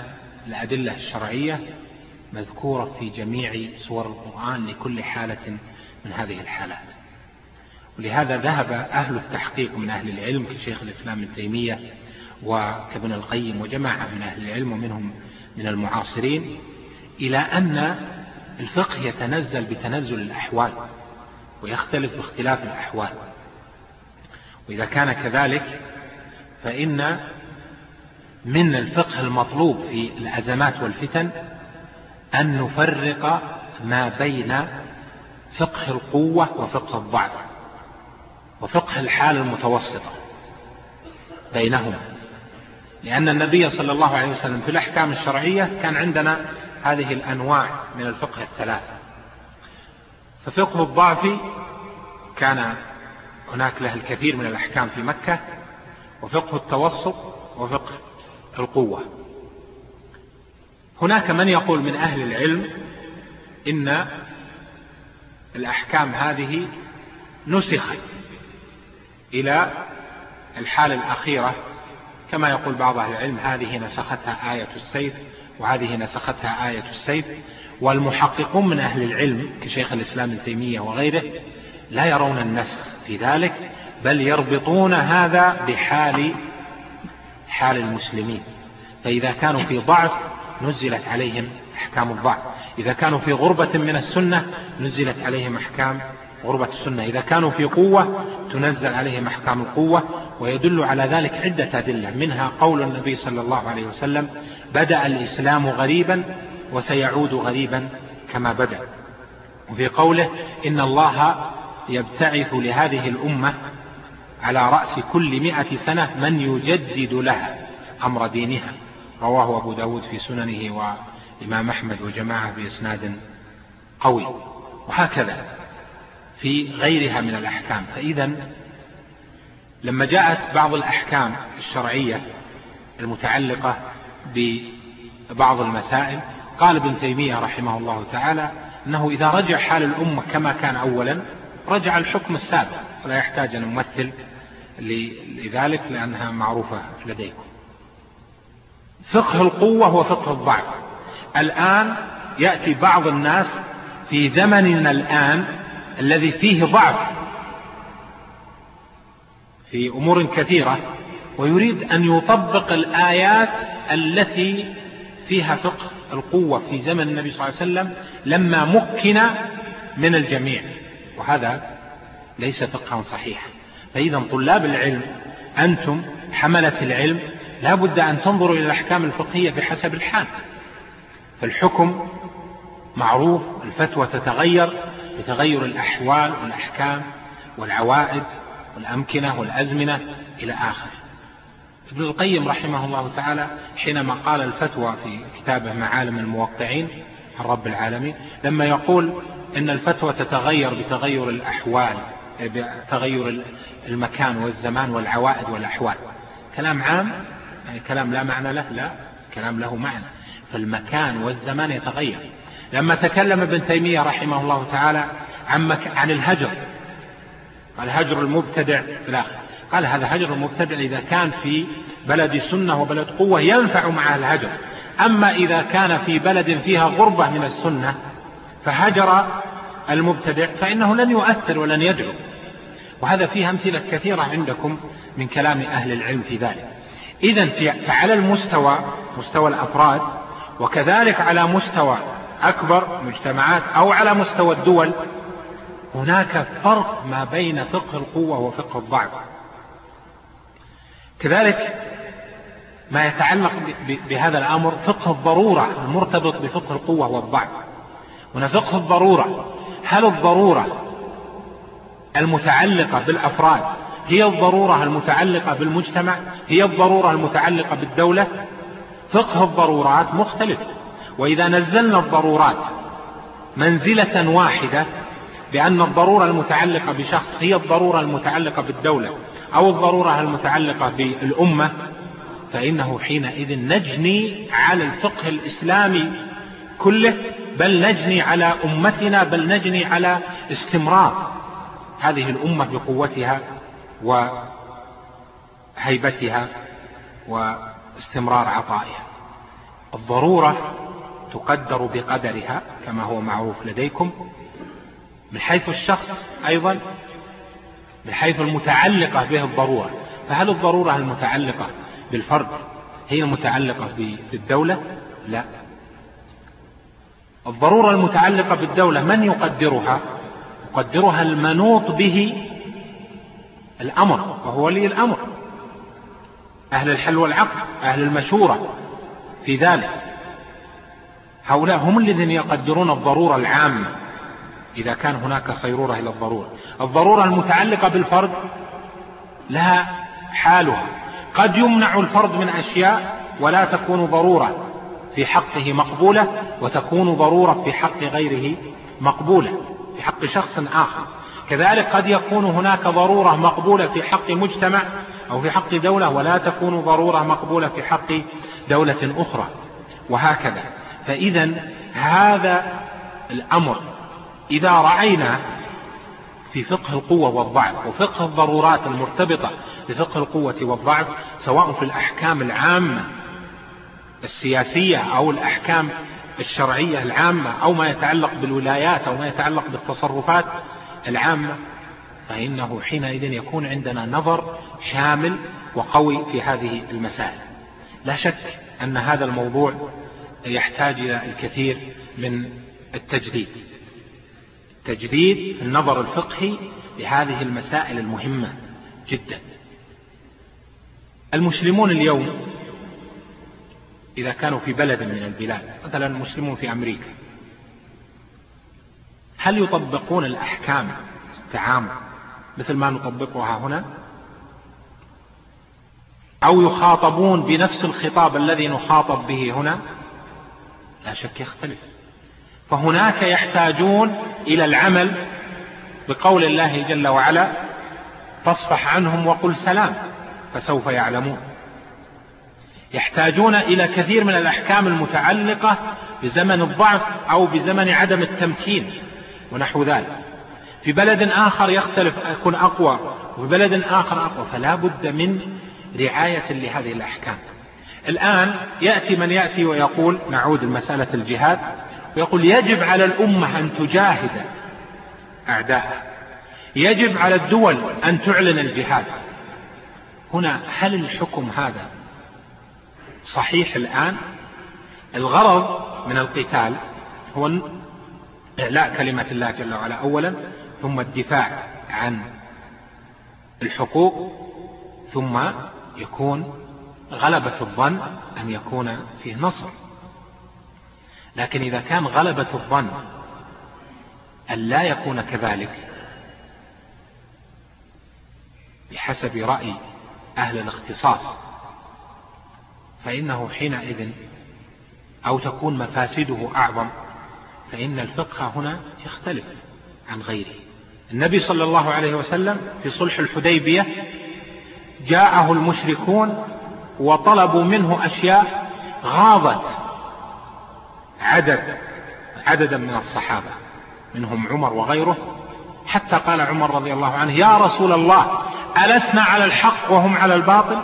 الأدلة الشرعية مذكورة في جميع سور القرآن لكل حالة من هذه الحالات؟ ولهذا ذهب أهل التحقيق من أهل العلم كشيخ الإسلام ابن تيمية وكابن القيم وجماعة من أهل العلم ومنهم من المعاصرين إلى أن الفقه يتنزل بتنزل الأحوال ويختلف باختلاف الأحوال. وإذا كان كذلك فإن من الفقه المطلوب في الأزمات والفتن أن نفرق ما بين فقه القوة وفقه الضعف. وفقه الحال المتوسطة بينهما لأن النبي صلى الله عليه وسلم في الأحكام الشرعية كان عندنا هذه الأنواع من الفقه الثلاثة ففقه الضعف كان هناك له الكثير من الأحكام في مكة وفقه التوسط وفقه القوة. هناك من يقول من أهل العلم إن الأحكام هذه نسخت إلى الحالة الأخيرة. كما يقول بعض أهل العلم هذه نسختها آية السيف وهذه نسختها آية السيف. والمحققون من أهل العلم كشيخ الإسلام ابن تيمية وغيره لا يرون النسخ في ذلك بل يربطون هذا بحال حال المسلمين. فإذا كانوا في ضعف نزلت عليهم أحكام الضعف. إذا كانوا في غربة من السنة نزلت عليهم أحكام غربة السنة. إذا كانوا في قوة تنزل عليهم أحكام القوة ويدل على ذلك عدة أدلة. منها قول النبي صلى الله عليه وسلم بدأ الإسلام غريبا وسيعود غريبا كما بدأ. وفي قوله إن الله يبتعث لهذه الأمة على رأس كل مئة سنة من يجدد لها أمر دينها. رواه أبو داود في سننه وإمام أحمد وجماعة بإسناد قوي. وهكذا. في غيرها من الأحكام. فإذا لما جاءت بعض الأحكام الشرعية المتعلقة ببعض المسائل قال ابن تيمية رحمه الله تعالى أنه إذا رجع حال الأمة كما كان أولا رجع الحكم السابق. فلا يحتاج أن نمثل لذلك لأنها معروفة لديكم. فقه القوة هو فقه الضعف. الآن يأتي بعض الناس في زمننا الآن الذي فيه ضعف في أمور كثيرة ويريد أن يطبق الآيات التي فيها فقه القوة في زمن النبي صلى الله عليه وسلم لما مكن من الجميع. وهذا ليس فقها صحيحا. فإذا طلاب العلم أنتم حملة العلم لا بد أن تنظروا إلى الأحكام الفقهية بحسب الحال. فالحكم معروف الفتوى تتغير بتغير الأحوال والأحكام والعوائد والأمكنة والأزمنة إلى آخره. ابن القيم رحمه الله تعالى حينما قال الفتوى في كتابه معالم الموقعين عن رب العالمين لما يقول إن الفتوى تتغير بتغير الأحوال بتغير المكان والزمان والعوائد والأحوال. كلام عام؟ يعني كلام لا معنى له؟ لا. كلام له معنى. فالمكان والزمان يتغير. لما تكلم ابن تيمية رحمه الله تعالى عن. عن الهجر. قال هجر المبتدع الآخر قال هذا هجر المبتدع إذا كان في بلد سنة وبلد قوة ينفع مع الهجر. أما إذا كان في بلد فيها غربة من السنة فهجر المبتدع فإنه لن يؤثر ولن يدعو. وهذا فيه أمثلة كثيرة عندكم من كلام أهل العلم في ذلك. إذا فعلى المستوى مستوى الأفراد وكذلك على مستوى أكبر مجتمعات أو على مستوى الدول هناك فرق ما بين فقه القوة وفقه الضعف. كذلك ما يتعلق بهذا الأمر فقه الضرورة المرتبط بفقه القوة والضعف. هنا فقه الضرورة هل الضرورة المتعلقة بالأفراد هي الضرورة المتعلقة بالمجتمع؟ هي الضرورة المتعلقة بالدولة؟ فقه الضرورات مختلف. وإذا نزلنا الضرورات منزلة واحدة بأن الضرورة المتعلقة بشخص هي الضرورة المتعلقة بالدولة أو الضرورة المتعلقة بالأمة فإنه حينئذ نجني على الفقه الإسلامي كله بل نجني على أمتنا بل نجني على استمرار هذه الأمة بقوتها وهيبتها واستمرار عطائها. الضرورة تقدر بقدرها كما هو معروف لديكم من حيث الشخص أيضا من حيث المتعلقة به الضرورة. فهل الضرورة المتعلقة بالفرد هي المتعلقة بالدولة؟ لا. الضرورة المتعلقة بالدولة من يقدرها؟ يقدرها المنوط به الأمر وهو ولي الأمر. أهل الحل والعقد أهل المشورة في ذلك. هؤلاء هم الذين يقدرون الضرورة العامة إذا كان هناك صيرورة إلى الضرورة. الضرورة المتعلقة بالفرد لها حالها. قد يمنع الفرد من أشياء ولا تكون ضرورة في حقه مقبولة وتكون ضرورة في حق غيره مقبولة في حق شخص آخر. كذلك قد يكون هناك ضرورة مقبولة في حق مجتمع أو في حق دولة ولا تكون ضرورة مقبولة في حق دولة أخرى. وهكذا. فإذا هذا الأمر إذا رأينا في فقه القوة والضعف وفقه الضرورات المرتبطة بفقه القوة والضعف سواء في الأحكام العامة السياسية أو الأحكام الشرعية العامة أو ما يتعلق بالولايات أو ما يتعلق بالتصرفات العامة فإنه حينئذ يكون عندنا نظر شامل وقوي في هذه المسائل. لا شك أن هذا الموضوع يحتاج إلى الكثير من التجديد. تجديد النظر الفقهي لهذه المسائل المهمة جدا. المسلمون اليوم إذا كانوا في بلد من البلاد مثلا المسلمون في أمريكا هل يطبقون الأحكام التعامل مثل ما نطبقها هنا؟ أو يخاطبون بنفس الخطاب الذي نخاطب به هنا؟ لا شك يختلف. فهناك يحتاجون إلى العمل بقول الله جل وعلا فاصفح عنهم وقل سلام فسوف يعلمون. يحتاجون إلى كثير من الأحكام المتعلقة بزمن الضعف أو بزمن عدم التمكين ونحو ذلك. في بلد آخر يختلف يكون أقوى وفي بلد آخر أقوى فلا بد من رعاية لهذه الأحكام. الآن يأتي من يأتي ويقول نعود لمسألة الجهاد ويقول يجب على الأمة أن تجاهد أعداءها. يجب على الدول أن تعلن الجهاد. هنا هل الحكم هذا صحيح الآن؟ الغرض من القتال هو إعلاء كلمة الله جل وعلا أولا ثم الدفاع عن الحقوق ثم يكون غلبة الظن أن يكون فيه نصر. لكن إذا كان غلبة الظن أن لا يكون كذلك بحسب رأي أهل الاختصاص فإنه حينئذ أو تكون مفاسده أعظم فإن الفقه هنا يختلف عن غيره. النبي صلى الله عليه وسلم في صلح الحديبية جاءه المشركون وطلبوا منه أشياء غاضت عدد عددا من الصحابة منهم عمر وغيره. حتى قال عمر رضي الله عنه يا رسول الله ألسنا على الحق وهم على الباطل؟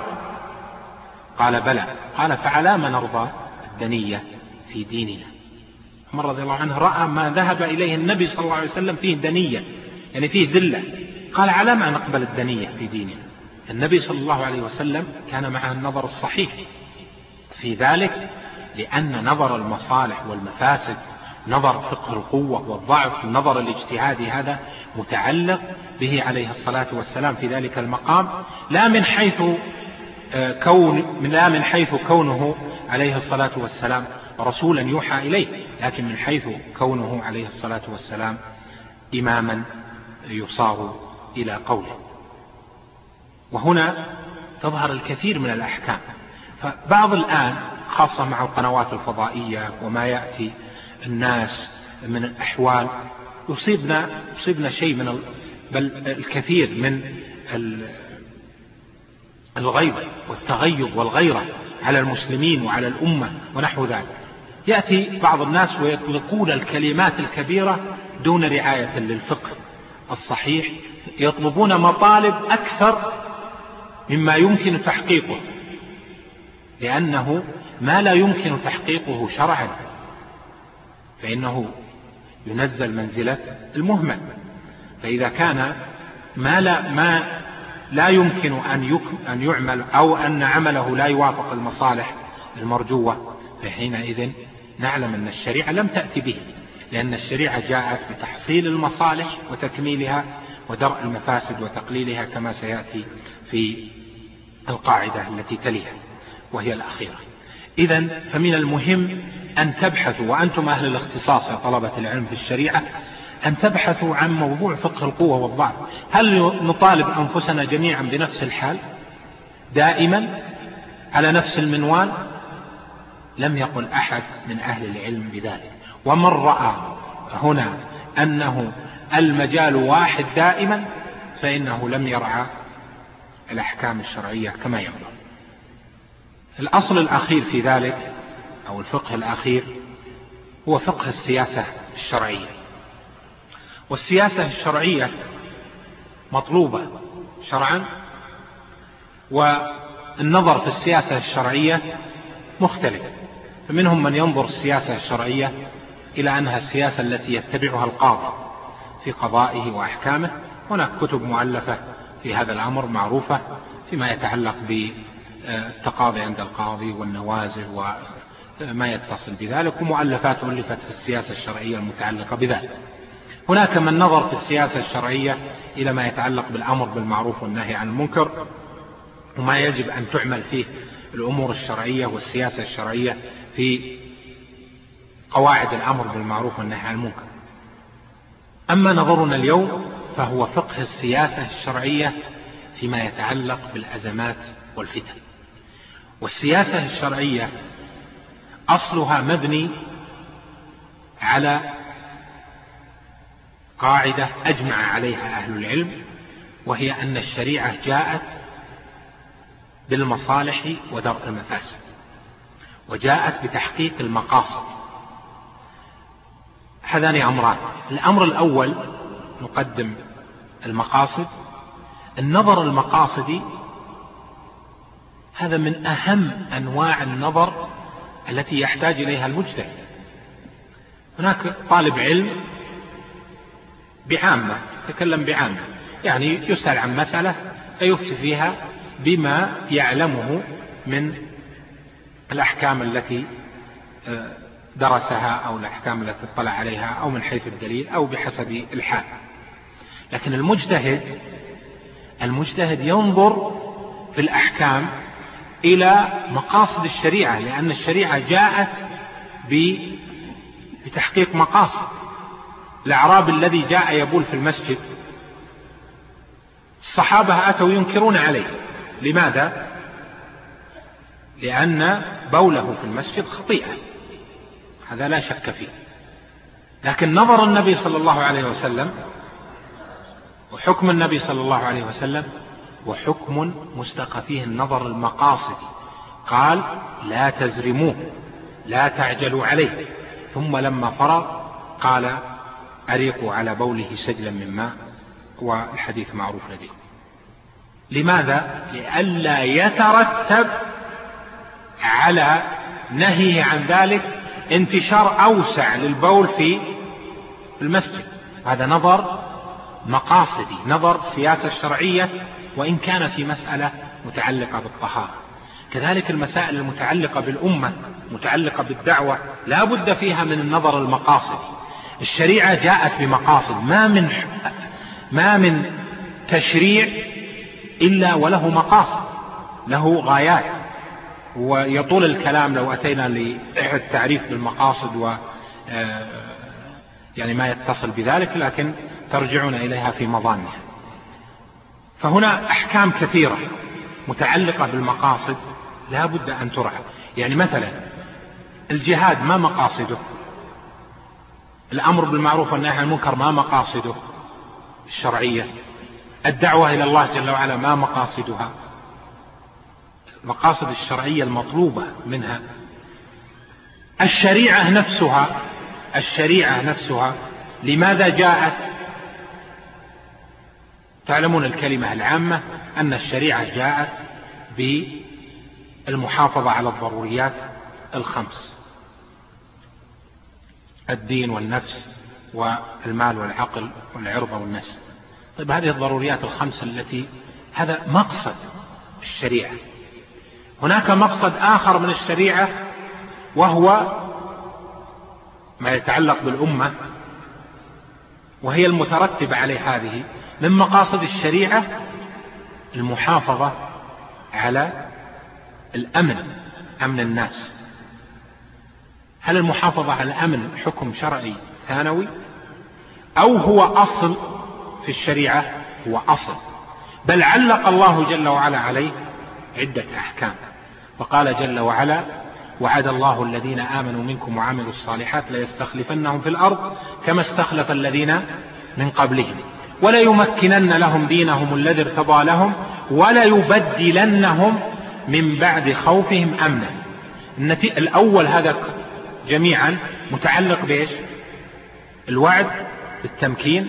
قال بلى. قال فعلى ما نرضى الدنية في ديننا. عمر رضي الله عنه رأى ما ذهب إليه النبي صلى الله عليه وسلم فيه دنية يعني فيه ذلة. قال على ما نقبل الدنية في ديننا؟ النبي صلى الله عليه وسلم كان معه النظر الصحيح. في ذلك لأن نظر المصالح والمفاسد نظر فقه القوة والضعف النظر الاجتهادي هذا متعلق به عليه الصلاة والسلام في ذلك المقام لا من حيث آه، كون لا من حيث كونه عليه الصلاة والسلام رسولا يوحى إليه لكن من حيث كونه عليه الصلاة والسلام إماما يصار إلى قوله. وهنا تظهر الكثير من الأحكام. فبعض الآن خاصة مع القنوات الفضائية وما يأتي الناس من الأحوال يصيبنا يصيبنا شيء من بل الكثير من الغيظ والتغيظ والغيرة على المسلمين وعلى الأمة ونحو ذلك. يأتي بعض الناس ويطلقون الكلمات الكبيرة دون رعاية للفقه الصحيح يطلبون مطالب أكثر مما يمكن تحقيقه لأنه ما لا يمكن تحقيقه شرعا فإنه ينزل منزلة المهمل. فإذا كان ما لا, ما لا يمكن أن, أن يعمل أو أن عمله لا يوافق المصالح المرجوة فحينئذ نعلم أن الشريعة لم تأتي به لأن الشريعة جاءت بتحصيل المصالح وتكميلها ودرء المفاسد وتقليلها كما سيأتي في القاعدة التي تليها وهي الأخيرة. إذا فمن المهم أن تبحثوا وأنتم أهل الاختصاص يا طلبة العلم في الشريعة أن تبحثوا عن موضوع فقه القوة والضعف. هل نطالب أنفسنا جميعا بنفس الحال؟ دائما؟ على نفس المنوال؟ لم يقل أحد من أهل العلم بذلك. ومن رأى هنا أنه المجال واحد دائما فإنه لم يرعى الأحكام الشرعية كما ينبغي الأصل الأخير في ذلك أو الفقه الأخير هو فقه السياسة الشرعية. والسياسة الشرعية مطلوبة شرعا والنظر في السياسة الشرعية مختلف. فمنهم من ينظر السياسة الشرعية إلى أنها السياسة التي يتبعها القاضي في قضائه وأحكامه. هناك كتب مؤلفة في هذا الأمر معروفة فيما يتعلق بالتقاضي عند القاضي والنوازل وما يتصل بذلك ومؤلفات ألفت في السياسة الشرعية المتعلقة بذلك. هناك من نظر في السياسة الشرعية إلى ما يتعلق بالأمر بالمعروف والنهي عن المنكر وما يجب أن تعمل فيه الأمور الشرعية والسياسة الشرعية في قواعد الأمر بالمعروف والنهي عن المنكر. أما نظرنا اليوم فهو فقه السياسة الشرعية فيما يتعلق بالأزمات والفتن. والسياسة الشرعية أصلها مبني على قاعدة أجمع عليها أهل العلم وهي أن الشريعة جاءت بالمصالح ودرء المفاسد وجاءت بتحقيق المقاصد. هذان أمران. الأمر الأول نقدم المقاصد. النظر المقاصدي هذا من أهم أنواع النظر التي يحتاج إليها المجتهد. هناك طالب علم بعامة تكلم بعامة يعني يسأل عن مسألة فيفتي فيها بما يعلمه من الأحكام التي آه، درسها أو الأحكام التي اطلع عليها أو من حيث الدليل أو بحسب الحال. لكن المجتهد المجتهد ينظر في الأحكام إلى مقاصد الشريعة لأن الشريعة جاءت بتحقيق مقاصد. الأعرابي الذي جاء يبول في المسجد الصحابة أتوا ينكرون عليه. لماذا؟ لأن بوله في المسجد خطيئة. هذا لا شك فيه. لكن نظر النبي صلى الله عليه وسلم وحكم النبي صلى الله عليه وسلم وحكم مستقى فيه النظر المقاصدي قال لا تزرموه لا تعجلوا عليه. ثم لما فرغ قال أريقوا على بوله سجلا من ماء. والحديث معروف لديه. لماذا؟ لئلا يترتب على نهيه عن ذلك انتشار أوسع للبول في المسجد. هذا نظر مقاصدي نظر سياسة شرعية وإن كان في مسألة متعلقة بالطهارة. كذلك المسائل المتعلقة بالأمة متعلقة بالدعوة لا بد فيها من النظر المقاصدي. الشريعة جاءت بمقاصد ما من ما من تشريع إلا وله مقاصد له غايات. ويطول الكلام لو أتينا للتعريف بالمقاصد و آه، يعني ما يتصل بذلك لكن ترجعون إليها في مظانها فهنا أحكام كثيرة متعلقة بالمقاصد لا بد أن ترعى. يعني مثلا الجهاد ما مقاصده؟ الأمر بالمعروف والنهي عن المنكر ما مقاصده الشرعية؟ الدعوة إلى الله جل وعلا ما مقاصدها؟ المقاصد الشرعية المطلوبة منها. الشريعة نفسها الشريعة نفسها لماذا جاءت تعلمون الكلمة العامة أن الشريعة جاءت بالمحافظة على الضروريات الخمس. الدين والنفس والمال والعقل والعرض والنسل طيب هذه الضروريات الخمس التي هذا مقصد الشريعة. هناك مقصد آخر من الشريعة وهو ما يتعلق بالأمة وهي المترتبة عليه هذه من مقاصد الشريعة المحافظة على الأمن أمن الناس. هل المحافظة على الأمن حكم شرعي ثانوي؟ أو هو أصل في الشريعة؟ هو أصل. بل علق الله جل وعلا عليه عدة أحكام. فقال جل وعلا وعد الله الذين آمنوا منكم وعملوا الصالحات ليستخلفنهم في الأرض كما استخلف الذين من قبلهم. وليمكنن لهم دينهم الذي ارتضى لهم وليبدلنهم من بعد خوفهم أمنا. الأول هذا جميعا متعلق بإيش؟ الوعد بالتمكين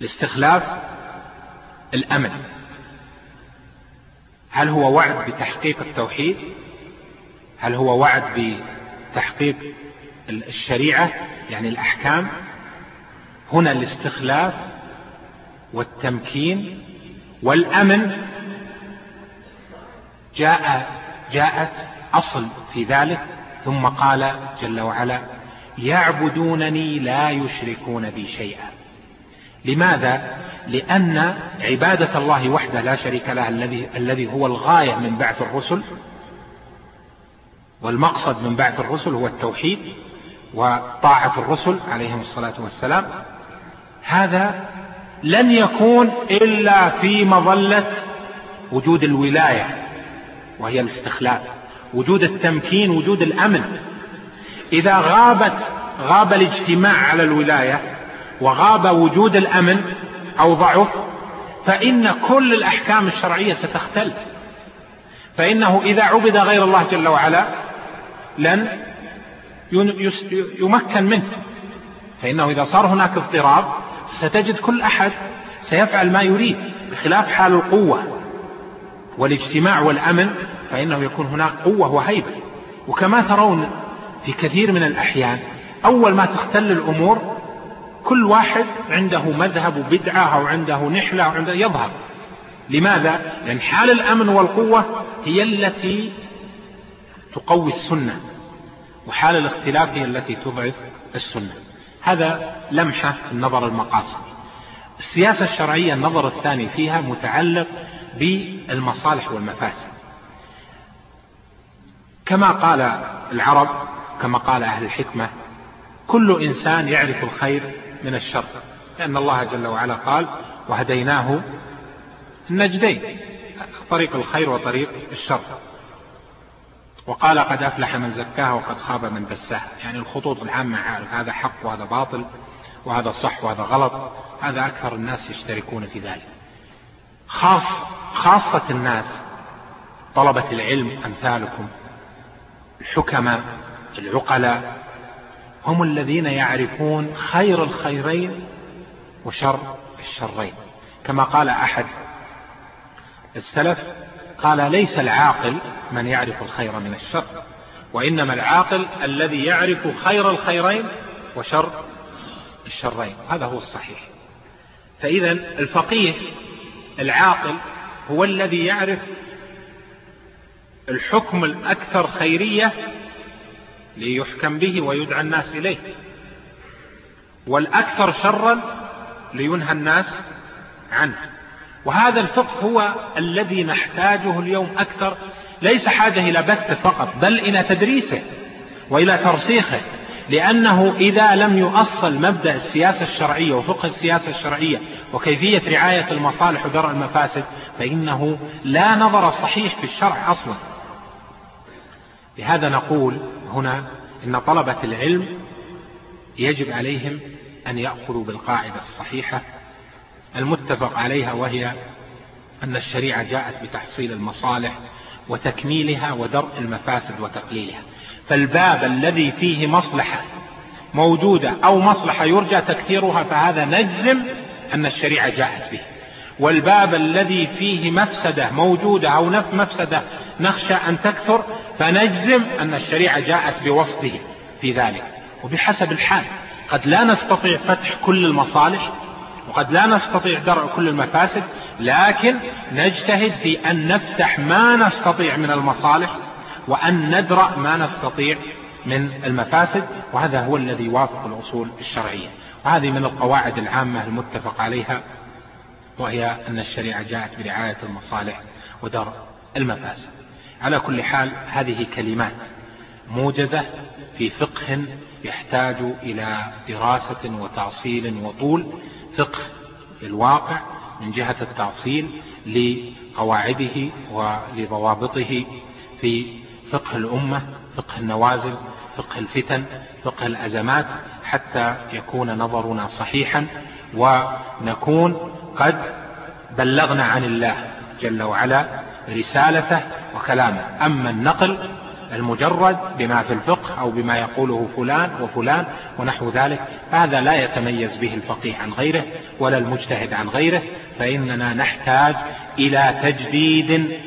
الاستخلاف الأمن هل هو وعد بتحقيق التوحيد؟ هل هو وعد بتحقيق الشريعة يعني الأحكام؟ هنا الاستخلاف والتمكين والأمن جاء جاءت أصل في ذلك ثم قال جل وعلا يعبدونني لا يشركون بي شيئا. لماذا؟ لأن عبادة الله وحده لا شريك له الذي الذي هو الغاية من بعث الرسل والمقصد من بعث الرسل هو التوحيد وطاعة الرسل عليهم الصلاة والسلام. هذا لن يكون إلا في مظلة وجود الولاية وهي الاستخلاف وجود التمكين وجود الأمن. إذا غابت غاب الاجتماع على الولاية وغاب وجود الأمن أو ضعف فإن كل الأحكام الشرعية ستختل. فإنه إذا عبد غير الله جل وعلا لن يمكن منه. فإنه إذا صار هناك اضطراب ستجد كل أحد سيفعل ما يريد بخلاف حال القوة والاجتماع والأمن فإنه يكون هناك قوة وهيبة. وكما ترون في كثير من الأحيان أول ما تختل الأمور كل واحد عنده مذهب وبدعة أو عنده نحلة أو عنده يظهر. لماذا؟ لأن حال الأمن والقوة هي التي تقوي السنة وحال الاختلاف هي التي تضعف السنة. هذا لمحة النظر المقاصد. السياسة الشرعية النظر الثاني فيها متعلق بالمصالح والمفاسد. كما قال العرب كما قال أهل الحكمة كل إنسان يعرف الخير من الشر لأن الله جل وعلا قال وهديناه النجدين طريق الخير وطريق الشر. وقال قد أفلح من زكاها وقد خاب من دساها يعني الخطوط العامة عارف هذا حق وهذا باطل وهذا صح وهذا غلط. هذا أكثر الناس يشتركون في ذلك. خاص خاصة الناس طلبة العلم أمثالكم الحكماء العقلاء هم الذين يعرفون خير الخيرين وشر الشرين. كما قال أحد السلف قال ليس العاقل من يعرف الخير من الشر وإنما العاقل الذي يعرف خير الخيرين وشر الشرين. هذا هو الصحيح. فإذا الفقيه العاقل هو الذي يعرف الحكم الأكثر خيرية ليحكم به ويدعى الناس إليه والأكثر شرا لينهى الناس عنه. وهذا الفقه هو الذي نحتاجه اليوم أكثر. ليس حاجة إلى بثه فقط بل إلى تدريسه وإلى ترسيخه لأنه إذا لم يؤصل مبدأ السياسة الشرعية وفقه السياسة الشرعية وكيفية رعاية المصالح ودرء المفاسد فإنه لا نظر صحيح في الشرع أصلا. لهذا نقول هنا إن طلبة العلم يجب عليهم أن يأخذوا بالقاعدة الصحيحة المتفق عليها وهي أن الشريعة جاءت بتحصيل المصالح وتكميلها ودرء المفاسد وتقليلها. فالباب الذي فيه مصلحة موجودة أو مصلحة يرجى تكثيرها فهذا نجزم أن الشريعة جاءت به. والباب الذي فيه مفسدة موجودة أو نف مفسدة نخشى أن تكثر فنجزم أن الشريعة جاءت بوصفه في ذلك. وبحسب الحال قد لا نستطيع فتح كل المصالح وقد لا نستطيع درء كل المفاسد لكن نجتهد في أن نفتح ما نستطيع من المصالح وأن ندرأ ما نستطيع من المفاسد وهذا هو الذي يوافق الأصول الشرعية. وهذه من القواعد العامة المتفق عليها وهي أن الشريعة جاءت برعاية المصالح ودرء المفاسد. على كل حال هذه كلمات موجزة في فقه يحتاج إلى دراسة وتأصيل وطول فقه الواقع من جهة التأصيل لقواعده ولضوابطه في فقه الأمة فقه النوازل فقه الفتن فقه الأزمات حتى يكون نظرنا صحيحا ونكون قد بلغنا عن الله جل وعلا رسالته وكلامه. أما النقل المجرد بما في الفقه أو بما يقوله فلان وفلان ونحو ذلك. فهذا لا يتميز به الفقيه عن غيره ولا المجتهد عن غيره فإننا نحتاج إلى تجديد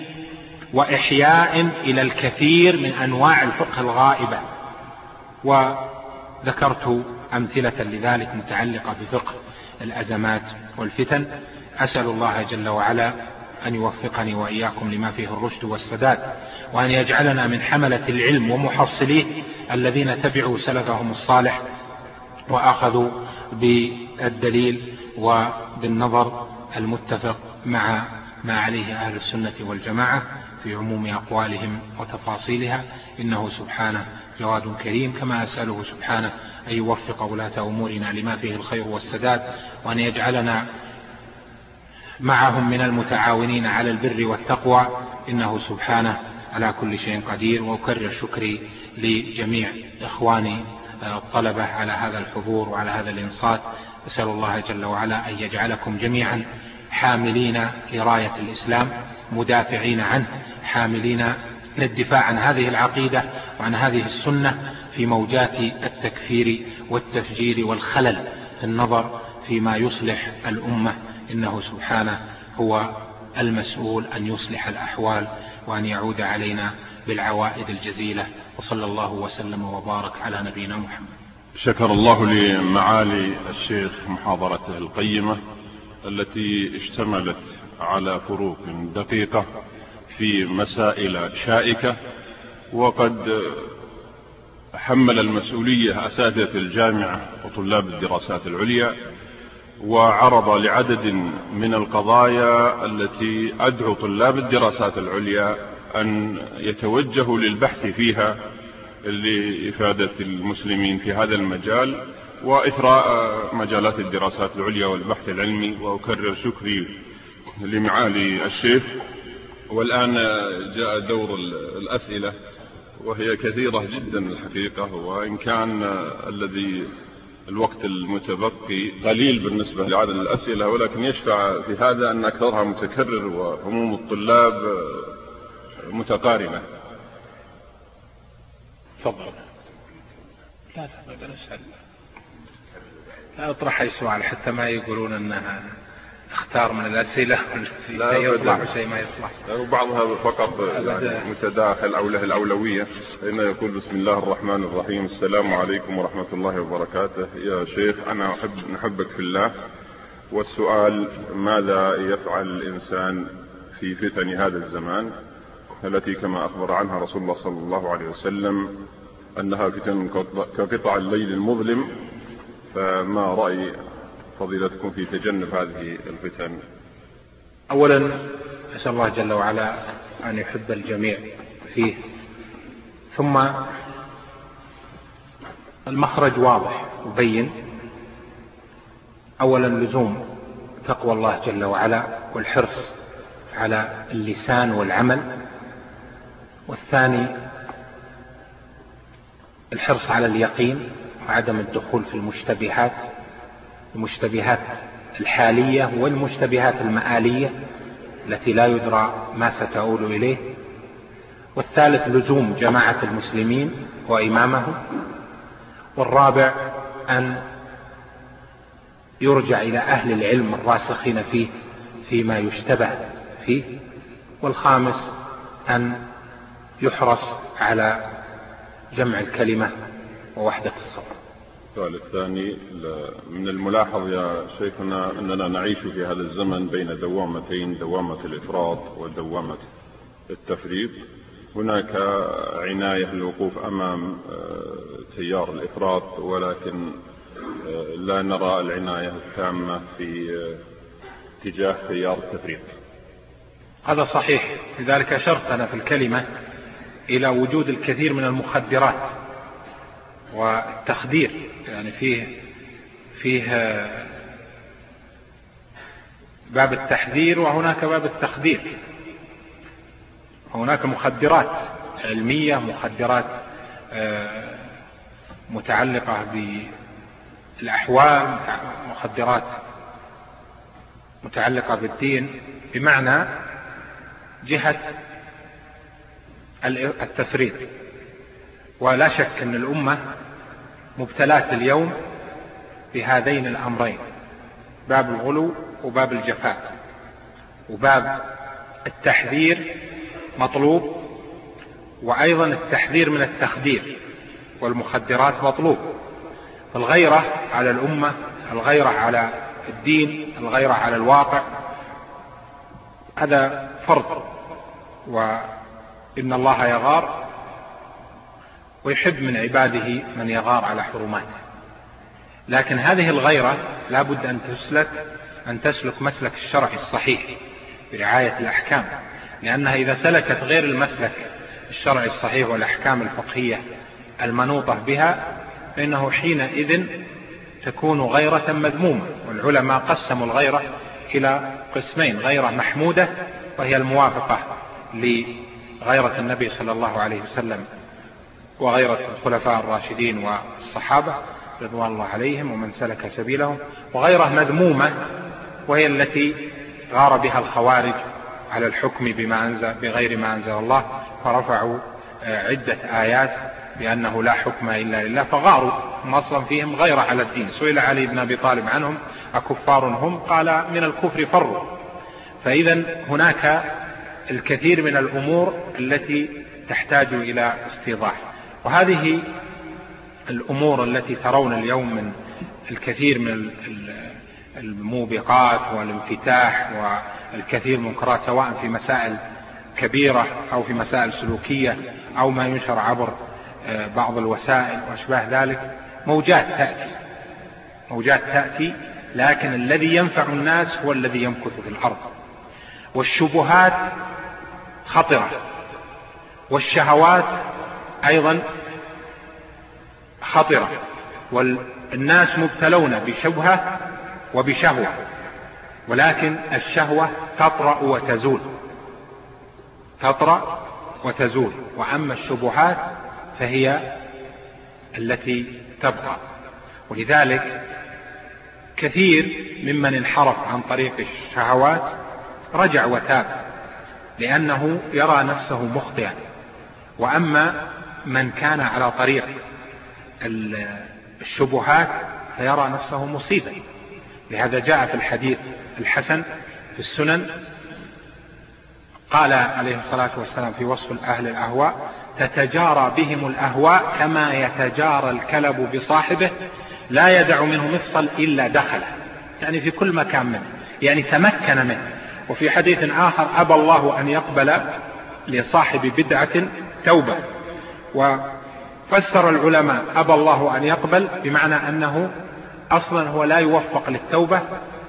وإحياء إلى الكثير من أنواع الفقه الغائبة. وذكرت أمثلة لذلك متعلقة بفقه الأزمات والفتن. أسأل الله جل وعلا أن يوفقني وإياكم لما فيه الرشد والسداد وأن يجعلنا من حملة العلم ومحصليه الذين تبعوا سلفهم الصالح وأخذوا بالدليل وبالنظر المتفق مع ما عليه أهل السنة والجماعة في عموم أقوالهم وتفاصيلها. إنه سبحانه جواد كريم كما أسأله سبحانه أن يوفق ولاة أمورنا لما فيه الخير والسداد وأن يجعلنا معهم من المتعاونين على البر والتقوى. إنه سبحانه على كل شيء قدير. وأكرر شكري لجميع إخواني الطلبة على هذا الحضور وعلى هذا الإنصات. أسأل الله جل وعلا أن يجعلكم جميعا حاملين لراية الإسلام مدافعين عنه حاملين للدفاع عن هذه العقيدة وعن هذه السنة في موجات التكفير والتفجير والخلل في النظر فيما يصلح الأمة. إنه سبحانه هو المسؤول أن يصلح الأحوال وأن يعود علينا بالعوائد الجزيلة وصلى الله وسلم وبارك على نبينا محمد. شكر الله لمعالي الشيخ محاضرته القيمة التي اشتملت على فروق دقيقة في مسائل شائكة وقد حمل المسؤولية أساتذة الجامعة وطلاب الدراسات العليا وعرض لعدد من القضايا التي أدعو طلاب الدراسات العليا أن يتوجهوا للبحث فيها لإفادة المسلمين في هذا المجال وإثراء مجالات الدراسات العليا والبحث العلمي. وأكرر شكري لمعالي الشيخ. والآن جاء دور الأسئلة وهي كثيرة جدا الحقيقة وإن كان الذي الوقت المتبقي قليل بالنسبة لعدد الأسئلة ولكن يشفع في هذا أن أكثرها متكرر وهموم الطلاب متقارنة تفضل. لا لا لا أطرح أي سؤال حتى ما يقولون أنها اختار من الأسئلة شيء يصلح وشيء ما يصلح. وبعضها فقط يعني متداخل أو له الأولوية. فإنه يقول بسم الله الرحمن الرحيم. السلام عليكم ورحمة الله وبركاته. يا شيخ أنا أحب نحبك في الله. والسؤال ماذا يفعل الإنسان في فتن هذا الزمان؟ التي كما أخبر عنها رسول الله صلى الله عليه وسلم أنها فتن كقطع الليل المظلم. فما رأي فضيلتكم في تجنب هذه الفتن. أولا أسأل الله جل وعلا أن يحب الجميع فيه. ثم المخرج واضح وبين. أولا لزوم تقوى الله جل وعلا والحرص على اللسان والعمل. والثاني الحرص على اليقين وعدم الدخول في المشتبهات. المشتبهات الحالية والمشتبهات المآلية التي لا يدرى ما ستؤول إليه. والثالث لزوم جماعة المسلمين وإمامهم. والرابع أن يرجع إلى أهل العلم الراسخين فيه فيما يشتبه فيه. والخامس أن يحرص على جمع الكلمة ووحدة الصف السؤال الثاني من الملاحظ يا شيخنا أننا نعيش في هذا الزمن بين دوامتين دوامة الإفراط ودوامة التفريط. هناك عناية للوقوف أمام آه، تيار الإفراط ولكن آه، لا نرى العناية التامة في آه، اتجاه تيار التفريط. هذا صحيح. لذلك أشرت أنا في الكلمة إلى وجود الكثير من المخدرات. والتخدير يعني فيه فيه باب التحذير وهناك باب التخدير. هناك مخدرات علمية مخدرات آه، متعلقة بالأحوال مخدرات متعلقة بالدين بمعنى جهة التفريط ولا شك أن الأمة مبتلات اليوم بهذين الأمرين باب الغلو وباب الجفاء وباب التحذير مطلوب وأيضا التحذير من التخدير والمخدرات مطلوب الغيرة على الأمة الغيرة على الدين الغيرة على الواقع هذا فرض وإن الله يغار ويحب من عباده من يغار على حرماته. لكن هذه الغيرة لا بد أن تسلك أن تسلك مسلك الشرع الصحيح برعاية الأحكام. لأنها إذا سلكت غير المسلك الشرعي الصحيح والأحكام الفقهية المنوطة بها فإنه حينئذ تكون غيرة مذمومة. والعلماء قسموا الغيرة إلى قسمين غيرة محمودة وهي الموافقة لغيرة النبي صلى الله عليه وسلم. وغيرة الخلفاء الراشدين والصحابة رضوان الله عليهم ومن سلك سبيلهم وغيرة مذمومة وهي التي غار بها الخوارج على الحكم بما أنزل بغير ما أنزل الله فرفعوا آه، عدة آيات بأنه لا حكم إلا لله فغاروا أصلا فيهم غيرة على الدين. سئل علي بن أبي طالب عنهم أكفار هم؟ قال من الكفر فروا. فإذا هناك الكثير من الأمور التي تحتاج إلى استيضاح. وهذه الأمور التي ترون اليوم من الكثير من الموبقات والانفتاح والكثير من المنكرات سواء في مسائل كبيرة أو في مسائل سلوكية أو ما ينشر عبر آه، بعض الوسائل وأشباه ذلك موجات تأتي. موجات تأتي لكن الذي ينفع الناس هو الذي يمكث في الأرض. والشبهات خطرة. والشهوات أيضا خطرة والناس مبتلون بشبهة وبشهوة ولكن الشهوة تطرأ وتزول. تطرأ وتزول وأما الشبهات فهي التي تبقى. ولذلك كثير ممن انحرف عن طريق الشهوات رجع وتاب لأنه يرى نفسه مخطئا. وأما من كان على طريق الشبهات فيرى نفسه مصيبا. لهذا جاء في الحديث الحسن في السنن قال عليه الصلاة والسلام في وصف أهل الأهواء تتجارى بهم الأهواء كما يتجارى الكلب بصاحبه لا يدع منه مفصل إلا دخله. يعني في كل مكان منه يعني تمكن منه. وفي حديث آخر أبى الله أن يقبل لصاحب بدعة توبة. وفسر العلماء أبى الله أن يقبل بمعنى أنه أصلا هو لا يوفق للتوبة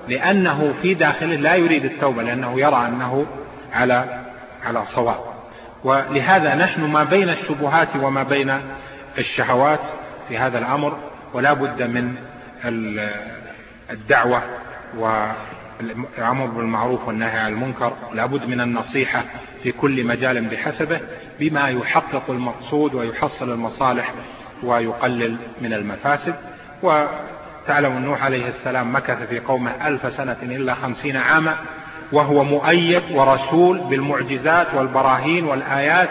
لأنه في داخله لا يريد التوبة لأنه يرى أنه على على صواب. ولهذا نحن ما بين الشبهات وما بين الشهوات في هذا الأمر ولا بد من الدعوة والأمر بالمعروف والنهي عن المنكر لا بد من النصيحة في كل مجال بحسبه بما يحقق المقصود ويحصل المصالح ويقلل من المفاسد. وتعلم النوح عليه السلام مكث في قومه ألف سنة إلا خمسين عاما وهو مؤيد ورسول بالمعجزات والبراهين والآيات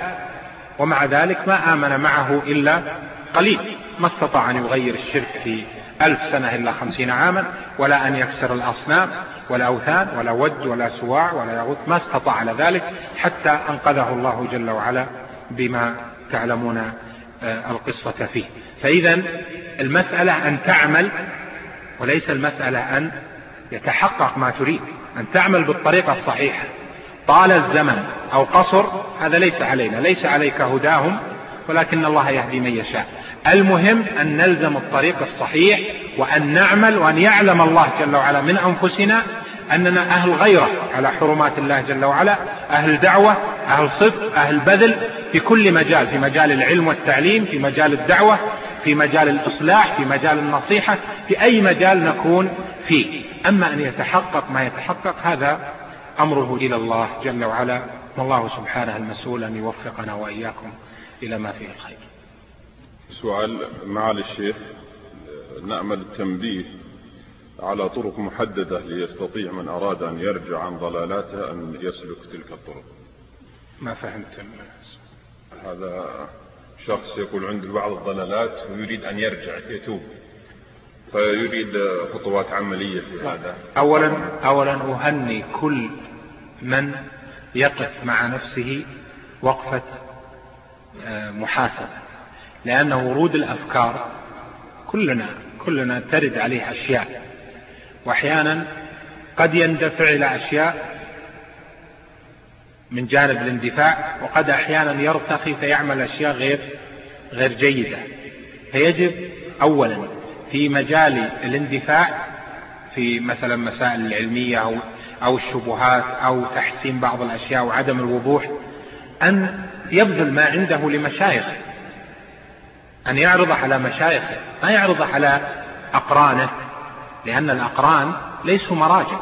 ومع ذلك ما آمن معه إلا قليل ما استطاع أن يغير الشرك في ألف سنة إلا خمسين عاما ولا أن يكسر الأصنام ولا أوثان ولا ود ولا سواع ولا يغوث ما استطاع على ذلك حتى أنقذه الله جل وعلا بما تعلمون آه، القصة فيه. فإذا المسألة أن تعمل وليس المسألة أن يتحقق ما تريد أن تعمل بالطريقة الصحيحة. طال الزمن أو قصر هذا ليس علينا ليس عليك هداهم ولكن الله يهدي من يشاء. المهم أن نلزم الطريق الصحيح وأن نعمل وأن يعلم الله جل وعلا من أنفسنا أننا أهل غيرة على حرمات الله جل وعلا أهل دعوة أهل صدق أهل بذل في كل مجال في مجال العلم والتعليم في مجال الدعوة في مجال الإصلاح في مجال النصيحة في أي مجال نكون فيه. أما أن يتحقق ما يتحقق هذا أمره إلى الله جل وعلا. والله سبحانه المسؤول أن يوفقنا وإياكم. إلى ما فيه الخير. سؤال معالي الشيخ. نأمل التنبيه على طرق محددة ليستطيع من أراد أن يرجع عن ضلالاته أن يسلك تلك الطرق. ما فهمت هذا شخص يقول عنده بعض الضلالات ويريد أن يرجع يتوب. فيريد خطوات عملية في هذا. أولا, أولا أهني كل من يقف مع نفسه وقفة محاسبة لأن ورود الأفكار كلنا كلنا ترد عليه أشياء. وأحيانا قد يندفع إلى أشياء من جانب الاندفاع وقد أحيانا يرتقي فيعمل أشياء غير غير جيدة. فيجب أولا في مجال الاندفاع في مثلا مسائل العلمية أو, أو الشبهات أو تحسين بعض الأشياء وعدم الوضوح أن يبذل ما عنده لمشايخه أن يعرض على مشايخه ما يعرض على أقرانه لأن الأقران ليسوا مراجع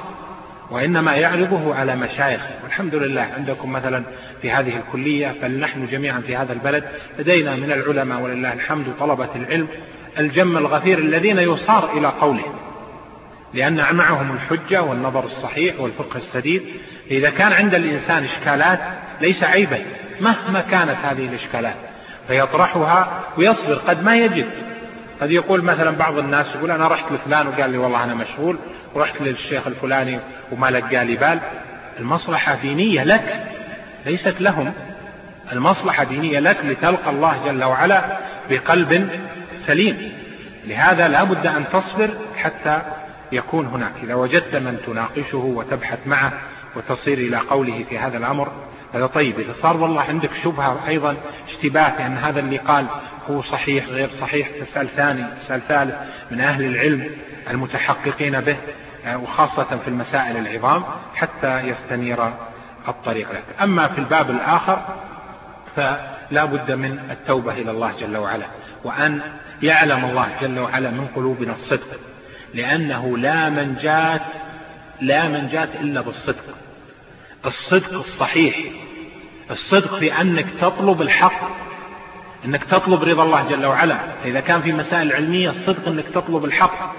وإنما يعرضه على مشايخه. والحمد لله عندكم مثلا في هذه الكلية بل نحن جميعا في هذا البلد لدينا من العلماء ولله الحمد طلبة العلم الجم الغفير الذين يصار إلى قولهم لأن معهم الحجة والنظر الصحيح والفقه السديد. إذا كان عند الإنسان إشكالات ليس عيبا مهما كانت هذه الإشكالات. فيطرحها ويصبر قد ما يجد. قد يقول مثلا بعض الناس يقول أنا رحت لفلان وقال لي والله أنا مشغول ورحت للشيخ الفلاني وما لقى لي بال. المصلحة دينية لك ليست لهم. المصلحة دينية لك لتلقى الله جل وعلا بقلب سليم. لهذا لا بد أن تصبر حتى يكون هناك. إذا وجدت من تناقشه وتبحث معه وتصير إلى قوله في هذا الأمر هذا طيب. إذا صار والله عندك شبهة أيضا اشتباه بأن هذا اللي قال هو صحيح غير صحيح. تسأل ثاني تسأل ثالث من أهل العلم المتحققين به آه، وخاصة في المسائل العظام حتى يستنير الطريق لك. أما في الباب الآخر فلا بد من التوبة إلى الله جل وعلا وأن يعلم الله جل وعلا من قلوبنا الصدق لأنه لا منجاة لا منجاة إلا بالصدق. الصدق الصحيح. الصدق في أنك تطلب الحق أنك تطلب رضا الله جل وعلا. إذا كان في مسائل علمية الصدق أنك تطلب الحق